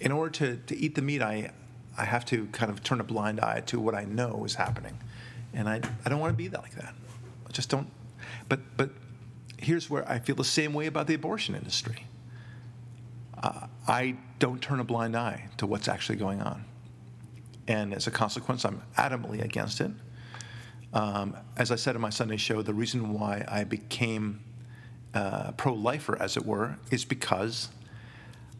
In order to, to eat the meat, I I have to kind of turn a blind eye to what I know is happening, and I I don't want to be that like that. I just don't. But but here's where I feel the same way about the abortion industry. Uh, I don't turn a blind eye to what's actually going on and as a consequence, I'm adamantly against it. Um, as I said in my Sunday show, the reason why I became uh, pro-lifer, as it were, is because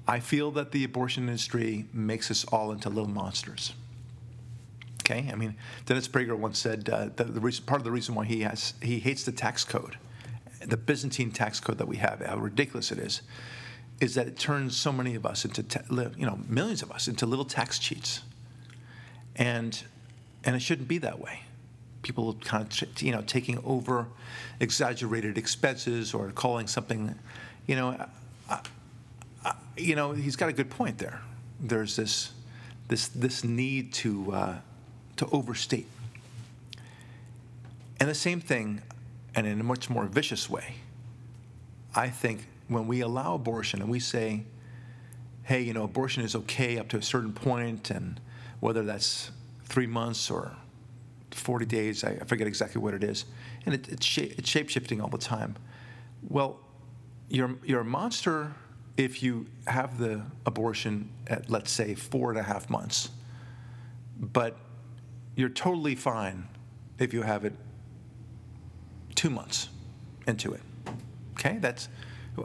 I feel that the abortion industry makes us all into little monsters. Okay, I mean, Dennis Prager once said uh, that the reason, part of the reason why he has he hates the tax code, the Byzantine tax code that we have, how ridiculous it is, is that it turns so many of us into you know millions of us into little tax cheats and and it shouldn't be that way. People kind of you know taking over exaggerated expenses or calling something, you know, I, I, you know he's got a good point there. There's this this this need to uh, to overstate, and the same thing, and in a much more vicious way. I think when we allow abortion and we say, hey, you know, abortion is okay up to a certain point, and whether that's three months or 40 days, I, forget exactly what it is, and it, it's, sha- it's shape shifting all the time. Well, you're, you're a monster if you have the abortion at, let's say, four and a half months, but you're totally fine if you have it two months into it. Okay, that's,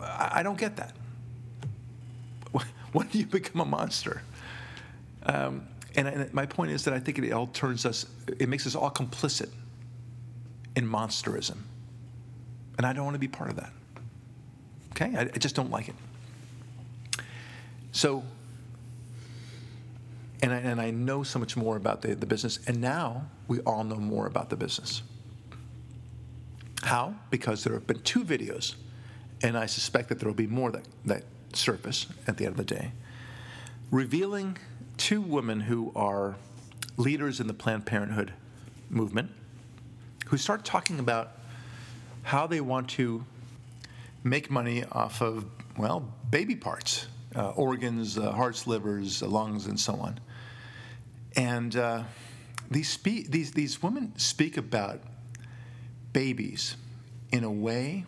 I I don't get that. When do you become a monster? Um, and, and my point is that I think it all turns us, it makes us all complicit in monsterism. And I don't want to be part of that. Okay? I, I just don't like it. So, and I, and I know so much more about the, the business, and now we all know more about the business. How? Because there have been two videos, and I suspect that there will be more that, that surface at the end of the day, revealing two women who are leaders in the Planned Parenthood movement who start talking about how they want to make money off of, well, baby parts, uh, organs, uh, hearts, livers, uh, lungs, and so on. And uh, these, spe- these, these women speak about babies in a way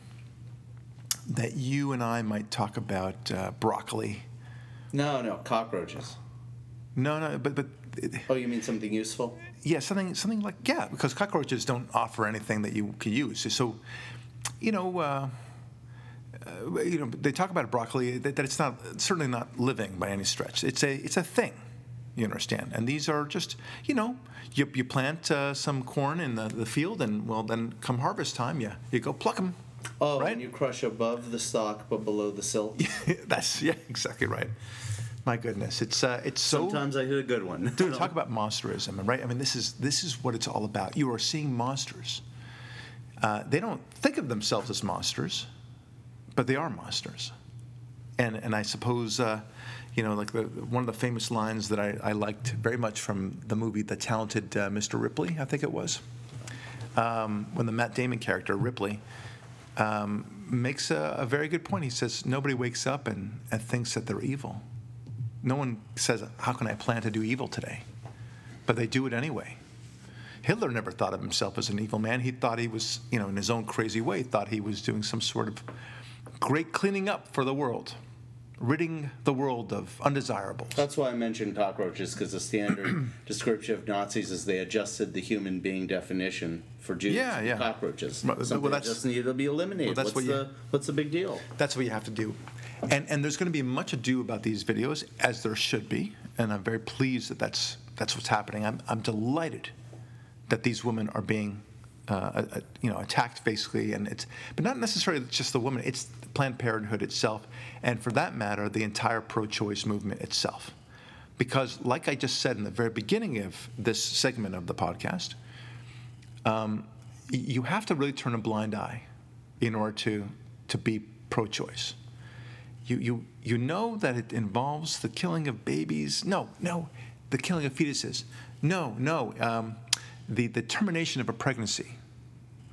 that you and I might talk about uh, broccoli. No, no, cockroaches. No, no, but but Oh, you mean something useful? yeah, something something like yeah, because cockroaches don't offer anything that you can use. So, you know, uh, uh, you know, they talk about broccoli that, that it's not certainly not living by any stretch. It's a it's a thing, you understand. And these are just you know, you, you plant uh, some corn in the, the field, and well, then come harvest time, yeah, you go pluck them. Oh, Right. and you crush above the stalk but below the silk. That's yeah, exactly right. My goodness, it's uh, it's so. Sometimes I hit a good one. Dude, talk about monsterism, and right? I mean, this is this is what it's all about. You are seeing monsters. Uh, they don't think of themselves as monsters, but they are monsters. And and I suppose, uh, you know, like the, one of the famous lines that I, I liked very much from the movie The Talented uh, Mr. Ripley, I think it was, um, when the Matt Damon character Ripley um, makes a, a very good point. He says nobody wakes up and, and thinks that they're evil. No one says, How can I plan to do evil today? But they do it anyway. Hitler never thought of himself as an evil man. He thought he was, you know, in his own crazy way, thought he was doing some sort of great cleaning up for the world, ridding the world of undesirables. That's why I mentioned cockroaches because the standard description of Nazis is they adjusted the human being definition for Jews. Yeah, yeah. Cockroaches. Well, well, Something that just needed to be eliminated. well, that's what's what you- the What's the big deal? That's what you have to do. And, and there's going to be much ado about these videos, as there should be. And I'm very pleased that that's, that's what's happening. I'm, I'm delighted that these women are being uh, uh, you know, attacked basically. And it's, but not necessarily just the women, it's Planned Parenthood itself. And for that matter, the entire pro choice movement itself. Because, like I just said in the very beginning of this segment of the podcast, um, you have to really turn a blind eye in order to, to be pro choice. You, you, you know that it involves the killing of babies. No, no, the killing of fetuses. No, no, um, the, the termination of a pregnancy.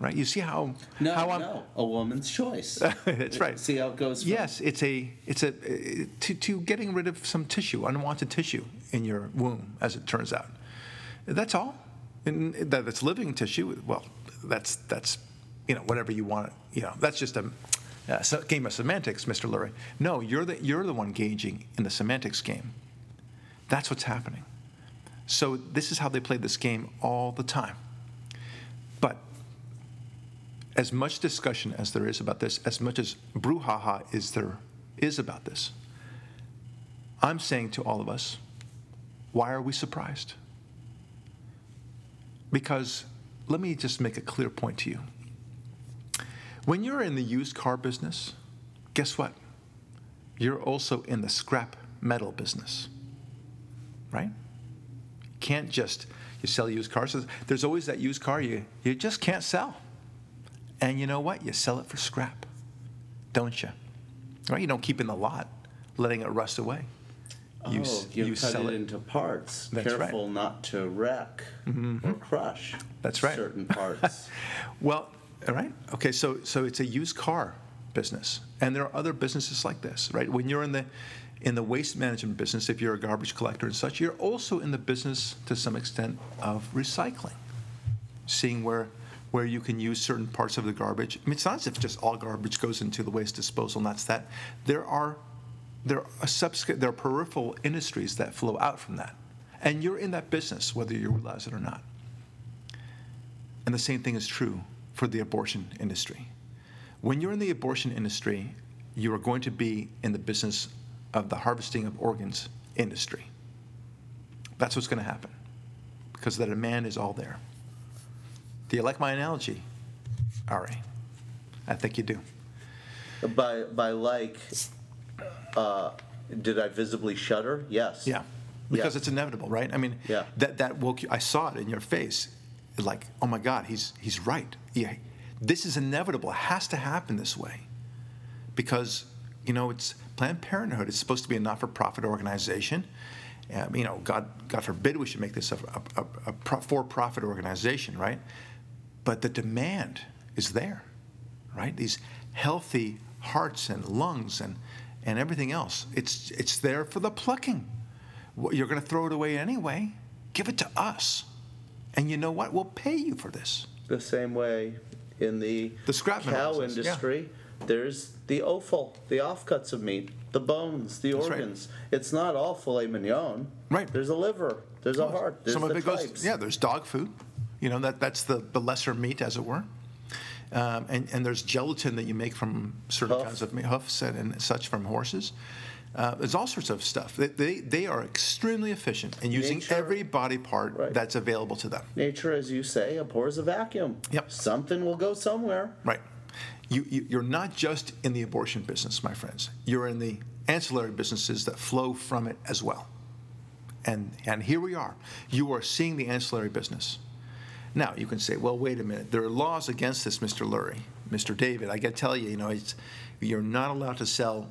Right? You see how No, how I'm, no, a woman's choice. That's right. See how it goes. From, Yes, it's a it's a to, to getting rid of some tissue, unwanted tissue in your womb, as it turns out. That's all. And that it's living tissue. Well, that's that's you know whatever you want. You know that's just a, Uh, se- game of semantics, Mr. Lurie. No, you're the you're the one gauging in the semantics game. That's what's happening. So this is how they play this game all the time. But as much discussion as there is about this, as much as brouhaha is there is about this, I'm saying to all of us, why are we surprised? Because let me just make a clear point to you. When you're in the used car business, guess what? You're also in the scrap metal business, right? You can't just you sell used cars. There's always that used car you you just can't sell. And you know what? You sell it for scrap, don't you? Right? You don't keep in the lot, letting it rust away. You, oh, you, cut sell it, into parts. That's right. Mm-hmm. Careful not to wreck or crush. That's right. Certain parts. Well, all right. Okay, so so it's a used car business, and there are other businesses like this, right? When you're in the in the waste management business, if you're a garbage collector and such, you're also in the business to some extent of recycling, seeing where where you can use certain parts of the garbage. I mean, it's not as if just all garbage goes into the waste disposal, and that's that. There are there are subsca- there are peripheral industries that flow out from that, and you're in that business whether you realize it or not. And the same thing is true for the abortion industry. When you're in the abortion industry, you are going to be in the business of the harvesting of organs industry. That's what's going to happen because the demand is all there. Do you like my analogy, Ari? I think you do. By by like, uh, did I visibly shudder? Yes. Yeah, because Yeah. it's inevitable, right? I mean, Yeah. that that woke you. I saw it in your face, like, oh my God, he's he's right. Yeah, this is inevitable. It has to happen this way, because you know it's Planned Parenthood is supposed to be a not-for-profit organization. Um, you know, God God forbid we should make this a, a, a, a pro- for-profit organization, right? But the demand is there, right? These healthy hearts and lungs and and everything else. It's it's there for the plucking. You're going to throw it away anyway. Give it to us, and you know what? We'll pay you for this. The same way in the, The scrap metal cow business, yeah. industry, there's the offal, the offcuts of meat, the bones, the That's right. organs. It's not all filet mignon. Right. There's a liver. There's a heart. There's Some of the it goes. Yeah, there's dog food. You know that that's the the lesser meat, as it were. Um, and, and there's gelatin that you make from certain Hoof. kinds of meat, hoofs and, and such from horses. Uh, there's all sorts of stuff. They, they, they are extremely efficient in using Nature- every body part Right. that's available to them. Nature, as you say, abhors a vacuum. Yep. Something will go somewhere. Right. You, you, you're not just in the abortion business, my friends. You're in the ancillary businesses that flow from it as well. And, and here we are. You are seeing the ancillary business. Now, you can say, well, wait a minute. There are laws against this, Mr. Lurie. Mr. David, I got to tell you, you know, it's, you're not allowed to sell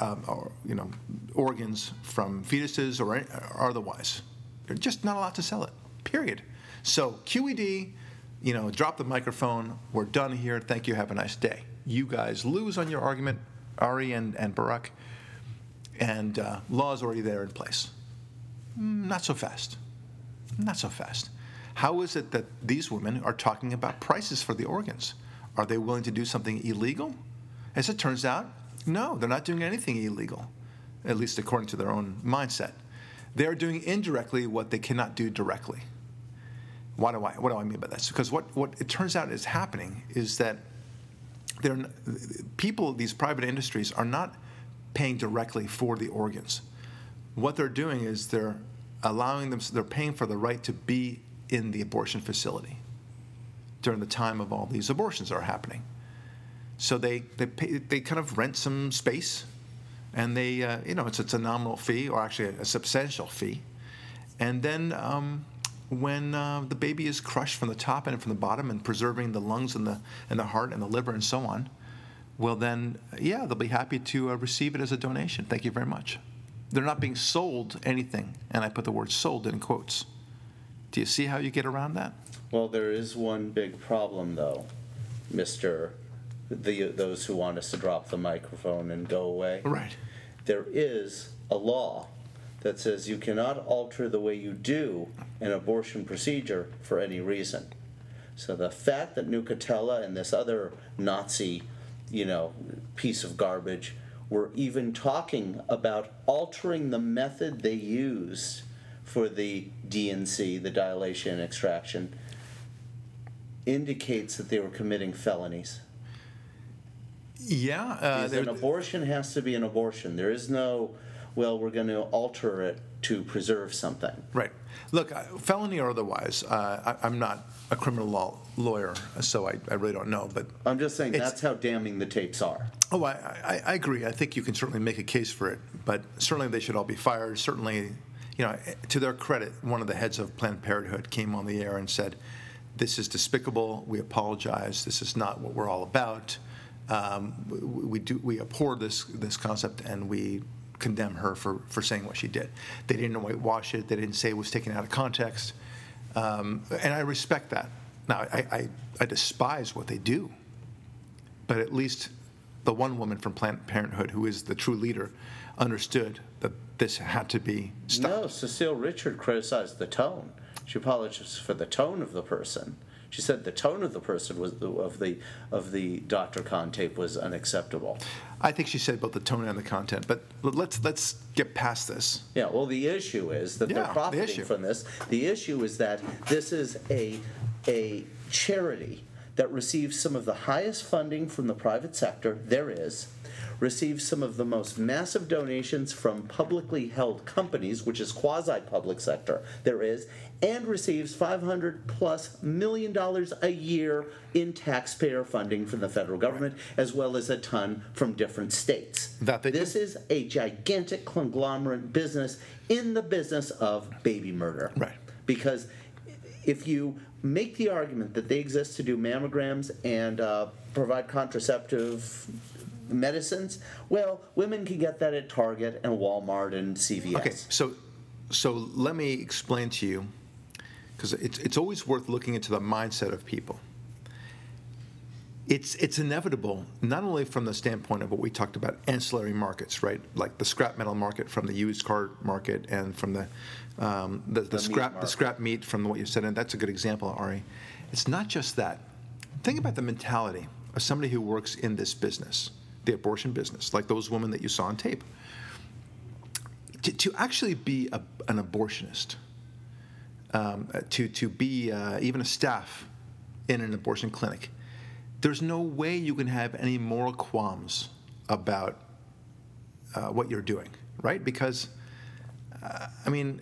um, or, you know, organs from fetuses or, or otherwise. You're just not allowed to sell it, period. So, QED, you know, drop the microphone. We're done here. Thank you. Have a nice day. You guys lose on your argument, Ari and, and Barak, and uh, law is already there in place. Not so fast. Not so fast. How is it that these women are talking about prices for the organs? Are they willing to do something illegal? As it turns out, no, they're not doing anything illegal, at least according to their own mindset. They're doing indirectly what they cannot do directly. Why do I, what do I mean by that? Because what, what it turns out is happening is that they're, people, these private industries, are not paying directly for the organs. What they're doing is they're allowing them, they're paying for the right to be in the abortion facility during the time of all these abortions that are happening. So they, they, pay, they kind of rent some space, and they, uh, you know, it's, it's a nominal fee, or actually a, substantial fee. And then um, when uh, the baby is crushed from the top and from the bottom and preserving the lungs and the, and the heart and the liver and so on, well, then, yeah, they'll be happy to uh, receive it as a donation. Thank you very much. They're not being sold anything, and I put the word sold in quotes. Do you see how you get around that? Well, there is one big problem, though, Mister. The those who want us to drop the microphone and go away. Right. There is a law that says you cannot alter the way you do an abortion procedure for any reason. So the fact that Nucatola and this other Nazi, you know, piece of garbage were even talking about altering the method they used for the DNC, the dilation and extraction, indicates that they were committing felonies. Yeah. Uh, there- an abortion has to be an abortion. There is no, well, we're going to alter it to preserve something. Right. Look, felony or otherwise, uh, I, I'm not a criminal law lawyer, so I, I really don't know. But I'm just saying that's how damning the tapes are. oh, I, I, I agree. I think you can certainly make a case for it. But certainly they should all be fired. Certainly, you know, to their credit, one of the heads of Planned Parenthood came on the air and said, "This is despicable. We apologize. This is not what we're all about. Um, we, do we abhor this this concept and we." condemn her for, for saying what she did. They didn't whitewash it. They didn't say it was taken out of context. Um, and I respect that. Now, I, I, I despise what they do. But at least the one woman from Planned Parenthood, who is the true leader, understood that this had to be stopped. No, Cecile Richard criticized the tone. She apologized for the tone of the person. She said the tone of the person was of the of the Dr. Khan tape was unacceptable. I think she said both the tone and the content, but let's let's get past this. Yeah, well, the issue is that Yeah, they're profiting issue. from this. The issue is that this is a a charity that receives some of the highest funding from the private sector there is, receives some of the most massive donations from publicly held companies, which is quasi public sector there is, and receives 500 plus million dollars a year in taxpayer funding from the federal government, as well as a ton from different states. That they do. this is a gigantic conglomerate business in the business of baby murder. Right. Because if you make the argument that they exist to do mammograms and uh, provide contraceptive medicines, well, women can get that at Target and Walmart and CVS. Okay, so so let me explain to you, because it's it's always worth looking into the mindset of people. It's it's inevitable, not only from the standpoint of what we talked about, ancillary markets, right? Like the scrap metal market from the used car market and from the um, the, the, meat scrap the scrap meat from what you said, and that's a good example, Ari. It's not just that. Think about the mentality of somebody who works in this business, the abortion business, like those women that you saw on tape to, to actually be a, an abortionist, um, uh, to, to be uh, even a staff in an abortion clinic, there's no way you can have any moral qualms about uh, what you're doing, right? Because, uh, I mean,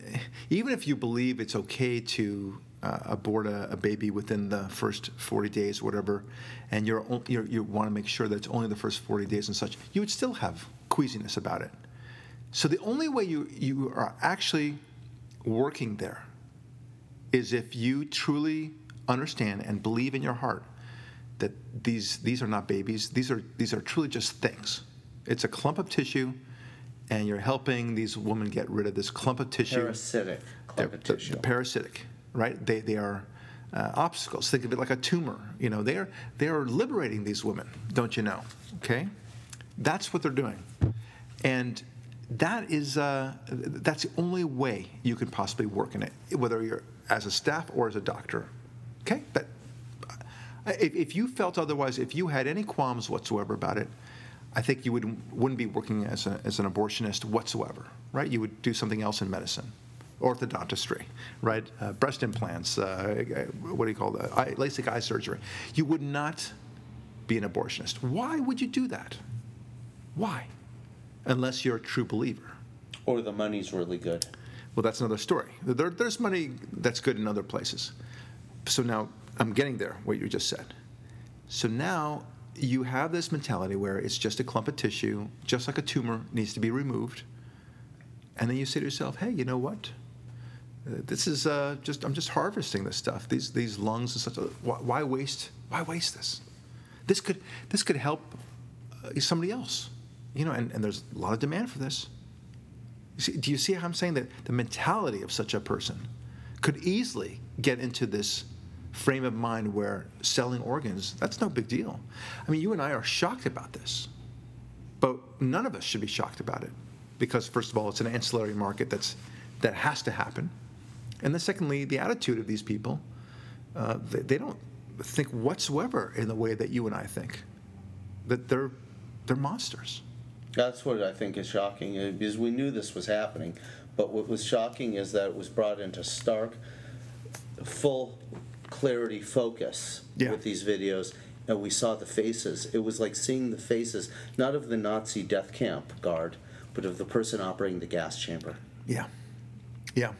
even if you believe it's okay to uh, abort a, a baby within the first 40 days, whatever, and you're, you're, you want to make sure that it's only the first 40 days and such, you would still have queasiness about it. So the only way you, you are actually working there is if you truly understand and believe in your heart that these these are not babies. These are these are truly just things. It's a clump of tissue, and you're helping these women get rid of this clump of tissue. Parasitic They're- clump of the- tissue. the parasitic, right? They, they are uh, obstacles. Think of it like a tumor. You know, they are they are liberating these women. Don't you know? Okay, that's what they're doing, and that is uh, that's the only way you can possibly work in it, whether you're as a staff or as a doctor. Okay, that if, if you felt otherwise, if you had any qualms whatsoever about it, I think you would, wouldn't be working as, a, as an abortionist whatsoever, right? You would do something else in medicine, orthodontistry, right? Uh, breast implants, uh, what do you call that? Eye, LASIK eye surgery. You would not be an abortionist. Why would you do that? Why? Unless you're a true believer. Or the money's really good. Well, that's another story. There, there's money that's good in other places. So now I'm getting there, what you just said. So now you have this mentality where it's just a clump of tissue, just like a tumor needs to be removed. And then you say to yourself, hey, you know what? Uh, This is uh, just, I'm just harvesting this stuff, these, these lungs and such. Why, why waste, why waste this? This could, this could help uh, somebody else, you know, and, and there's a lot of demand for this. You see, do you see how I'm saying that the mentality of such a person could easily get into this frame of mind where selling organs, that's no big deal. I mean, you and I are shocked about this, but none of us should be shocked about it because, first of all, it's an ancillary market that's, that has to happen. And then, secondly, the attitude of these people, uh, they, they don't think whatsoever in the way that you and I think, that they're, they're monsters. That's what I think is shocking, uh, because we knew this was happening. But what was shocking is that it was brought into stark, full clarity focus Yeah. with these videos, and we saw the faces. It was like seeing the faces, not of the Nazi death camp guard, but of the person operating the gas chamber, Yeah. Yeah.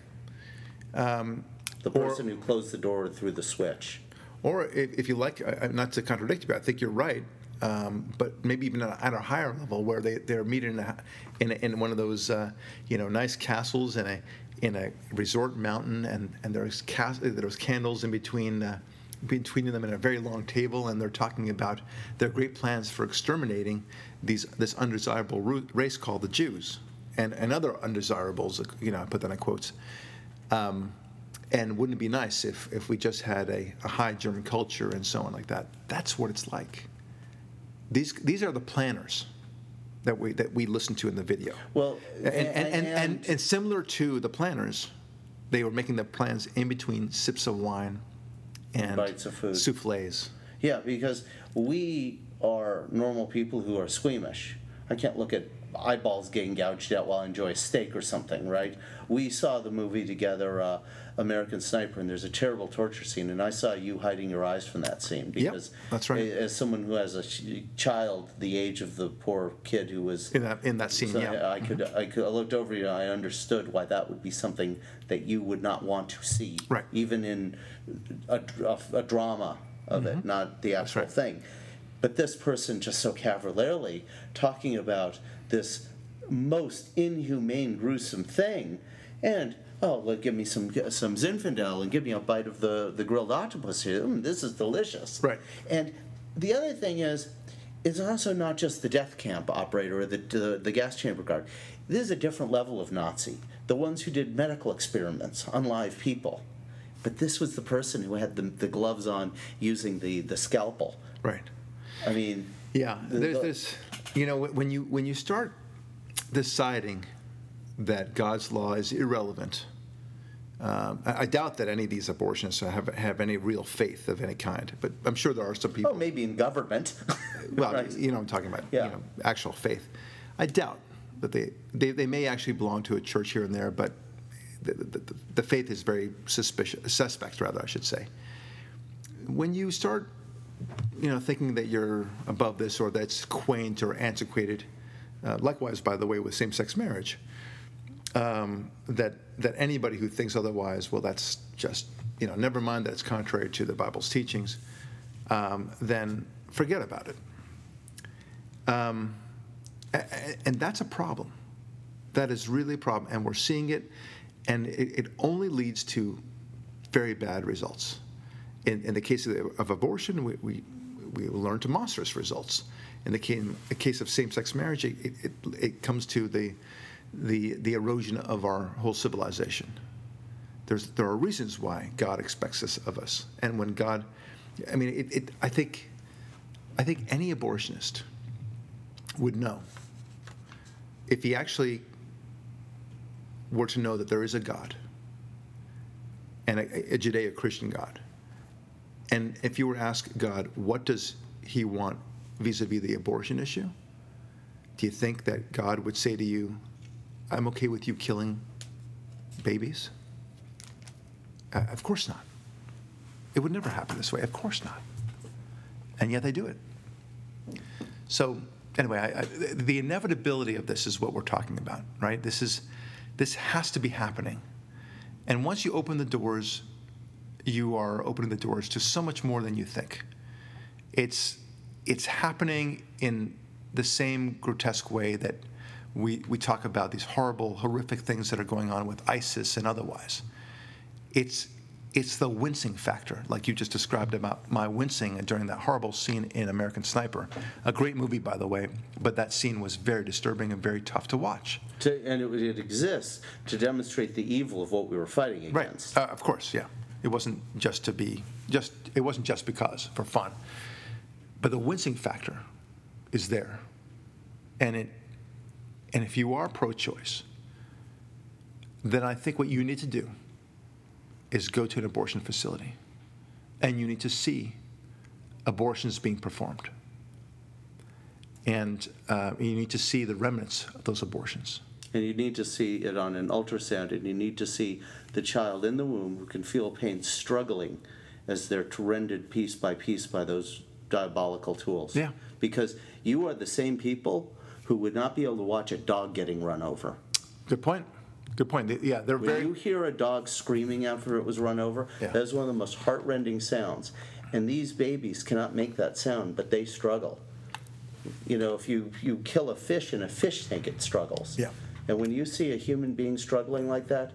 The Or- person who closed the door through the switch. Or if, if you like, not to contradict you, but I think you're right. Um, but maybe even at a, higher level, where they they're meeting in, a, in, a, in one of those uh, you know nice castles in a in a resort mountain, and and there's cas- there's candles in between. Uh, between them in a very long table, and they're talking about their great plans for exterminating these this undesirable race called the Jews, and and other undesirables. You know, I put that in quotes. Um, and wouldn't it be nice if, if we just had a, a high German culture and so on like that? That's what it's like. These, these are the planners that we, that we listened to in the video. Well, and, and, and, and, and- and similar to the planners, they were making the plans in between sips of wine and Bites of food. souffles. Yeah, because we are normal people who are squeamish. I can't look at eyeballs getting gouged out while I enjoy a steak or something, right? We saw the movie together, uh, American Sniper, and there's a terrible torture scene, and I saw you hiding your eyes from that scene because that's right. As someone who has a child the age of the poor kid who was In that in that scene, so yeah. I could, I could, I looked over you, and I understood why that would be something that you would not want to see, Right. Even in a, a, a drama of it, not the actual Mm-hmm. right. thing. But this person just so cavalierly talking about this most inhumane, gruesome thing, and oh, like give me some some Zinfandel and give me a bite of the the grilled octopus here. Mm, this is delicious, Right. And the other thing is, it's also not just the death camp operator or the, the, the gas chamber guard. This is a different level of Nazi. The ones who did medical experiments on live people. But this was the person who had the, the gloves on using the, the scalpel. right. I mean, Yeah, the- there's the- this. You know, when you when you start deciding that God's law is irrelevant, um, I, I doubt that any of these abortionists have have any real faith of any kind. But I'm sure there are some people. oh, maybe in government. well, Right. you know, I'm talking about Yeah. you know actual faith. I doubt that they, they they may actually belong to a church here and there, but the, the, the, the faith is very suspicious, suspect rather, I should say. When you start, you know, thinking that you're above this or that's quaint or antiquated, uh, likewise, by the way, with same-sex marriage, um, that that anybody who thinks otherwise, well, that's just you know, never mind that's contrary to the Bible's teachings, um, then forget about it. Um, and that's a problem. That is really a problem, and we're seeing it, and it, it only leads to very bad results. In, in the case of, of abortion, we, we, we learn to monstrous results. In the case, the case of same-sex marriage, it, it, it comes to the, the, the erosion of our whole civilization. There's, there are reasons why God expects this of us, and when God, I mean, it, it, I think, I think any abortionist would know if he actually were to know that there is a God and a, a Judeo-Christian God, and if you were to ask God, what does He want vis-a-vis the abortion issue? Do you think that God would say to you, "I'm okay with you killing babies"? Uh, of course not. It would never happen this way. Of course not. And yet they do it. So anyway, I, I, the inevitability of this is what we're talking about, right? This is this has to be happening. And once you open the doors, you are opening the doors to so much more than you think. It's it's happening in the same grotesque way that we, we talk about these horrible, horrific things that are going on with ISIS and otherwise. It's it's the wincing factor, like you just described about my wincing during that horrible scene in American Sniper. A great movie, by the way, but that scene was very disturbing and very tough to watch. to, and it, it exists to demonstrate the evil of what we were fighting against. Uh, of course, yeah. It wasn't just to be just. It wasn't just because for fun, but the wincing factor is there, and it. And if you are pro-choice, then I think what you need to do is go to an abortion facility, and you need to see abortions being performed, and uh, you need to see the remnants of those abortions. And you need to see it on an ultrasound, and you need to see the child in the womb who can feel pain struggling as they're rendered piece by piece by those diabolical tools. Yeah. Because you are the same people who would not be able to watch a dog getting run over. Good point. Good point. Yeah, they're When very. you hear a dog screaming after it was run over, Yeah. that is one of the most heartrending sounds. And these babies cannot make that sound, but they struggle. You know, if you, you kill a fish in a fish tank, it struggles. Yeah. And when you see a human being struggling like that,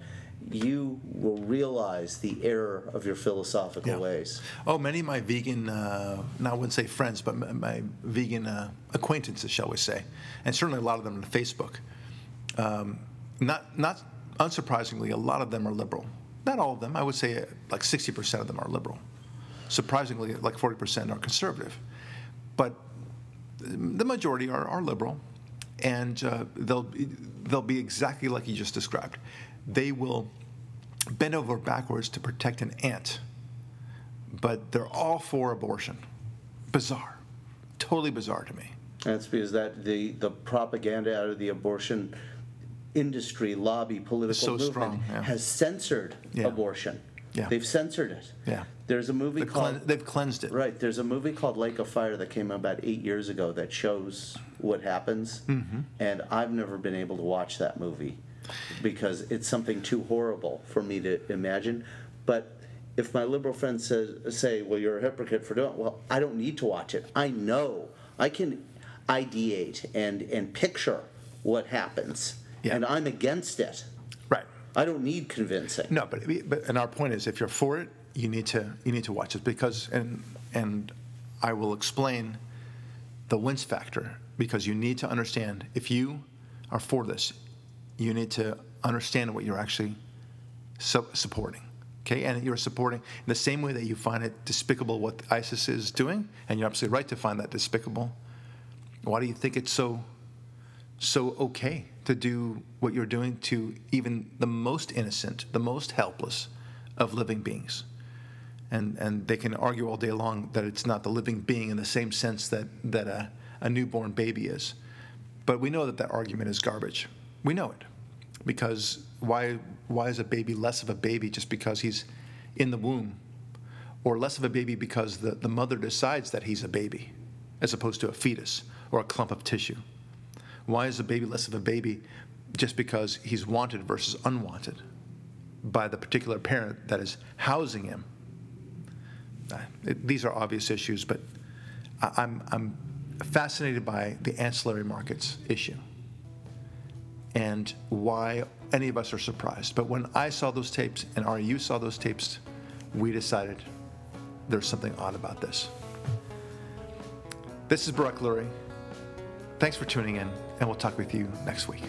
you will realize the error of your philosophical Yeah. ways. Oh, many of my vegan, uh, now I wouldn't say friends, but my, my vegan uh, acquaintances, shall we say, and certainly a lot of them on Facebook. Um, not, not unsurprisingly, a lot of them are liberal. Not all of them. I would say uh, like 60% of them are liberal. Surprisingly, like 40% are conservative. But the majority are, are liberal, and uh, they'll be, they'll be exactly like you just described. They will bend over backwards to protect an ant, but they're all for abortion. Bizarre. Totally bizarre to me. That's because that the, the propaganda out of the abortion industry, lobby, political so movement strong, yeah. has censored Yeah. abortion. Yeah. They've censored it. Yeah. There's a movie They've, called clean- they've cleansed it. Right. There's a movie called Lake of Fire that came out about eight years ago that shows what happens, Mm-hmm. and I've never been able to watch that movie because it's something too horrible for me to imagine. But if my liberal friends says, say, "Well, you're a hypocrite for doing," it, well, I don't need to watch it. I know I can ideate and and picture what happens, Yeah. and I'm against it. Right. I don't need convincing. No, but, but and our point is, if you're for it, you need to you need to watch it because and and I will explain the wince factor because you need to understand if you are for this, you need to understand what you're actually su- supporting. Okay, and you're supporting in the same way that you find it despicable what ISIS is doing, and you're absolutely right to find that despicable. Why do you think it's so so okay to do what you're doing to even the most innocent, the most helpless of living beings. And, and they can argue all day long that it's not the living being in the same sense that, that a, a newborn baby is. But we know that that argument is garbage. We know it. Because why, why is a baby less of a baby just because he's in the womb? Or less of a baby because the, the mother decides that he's a baby, as opposed to a fetus or a clump of tissue? Why is a baby less of a baby just because he's wanted versus unwanted by the particular parent that is housing him? Uh, it- these are obvious issues, but I- I'm, I'm fascinated by the ancillary markets issue and why any of us are surprised. But when I saw those tapes and RU saw those tapes, we decided there's something odd about this. This is Barak Lurie. Thanks for tuning in, and we'll talk with you next week.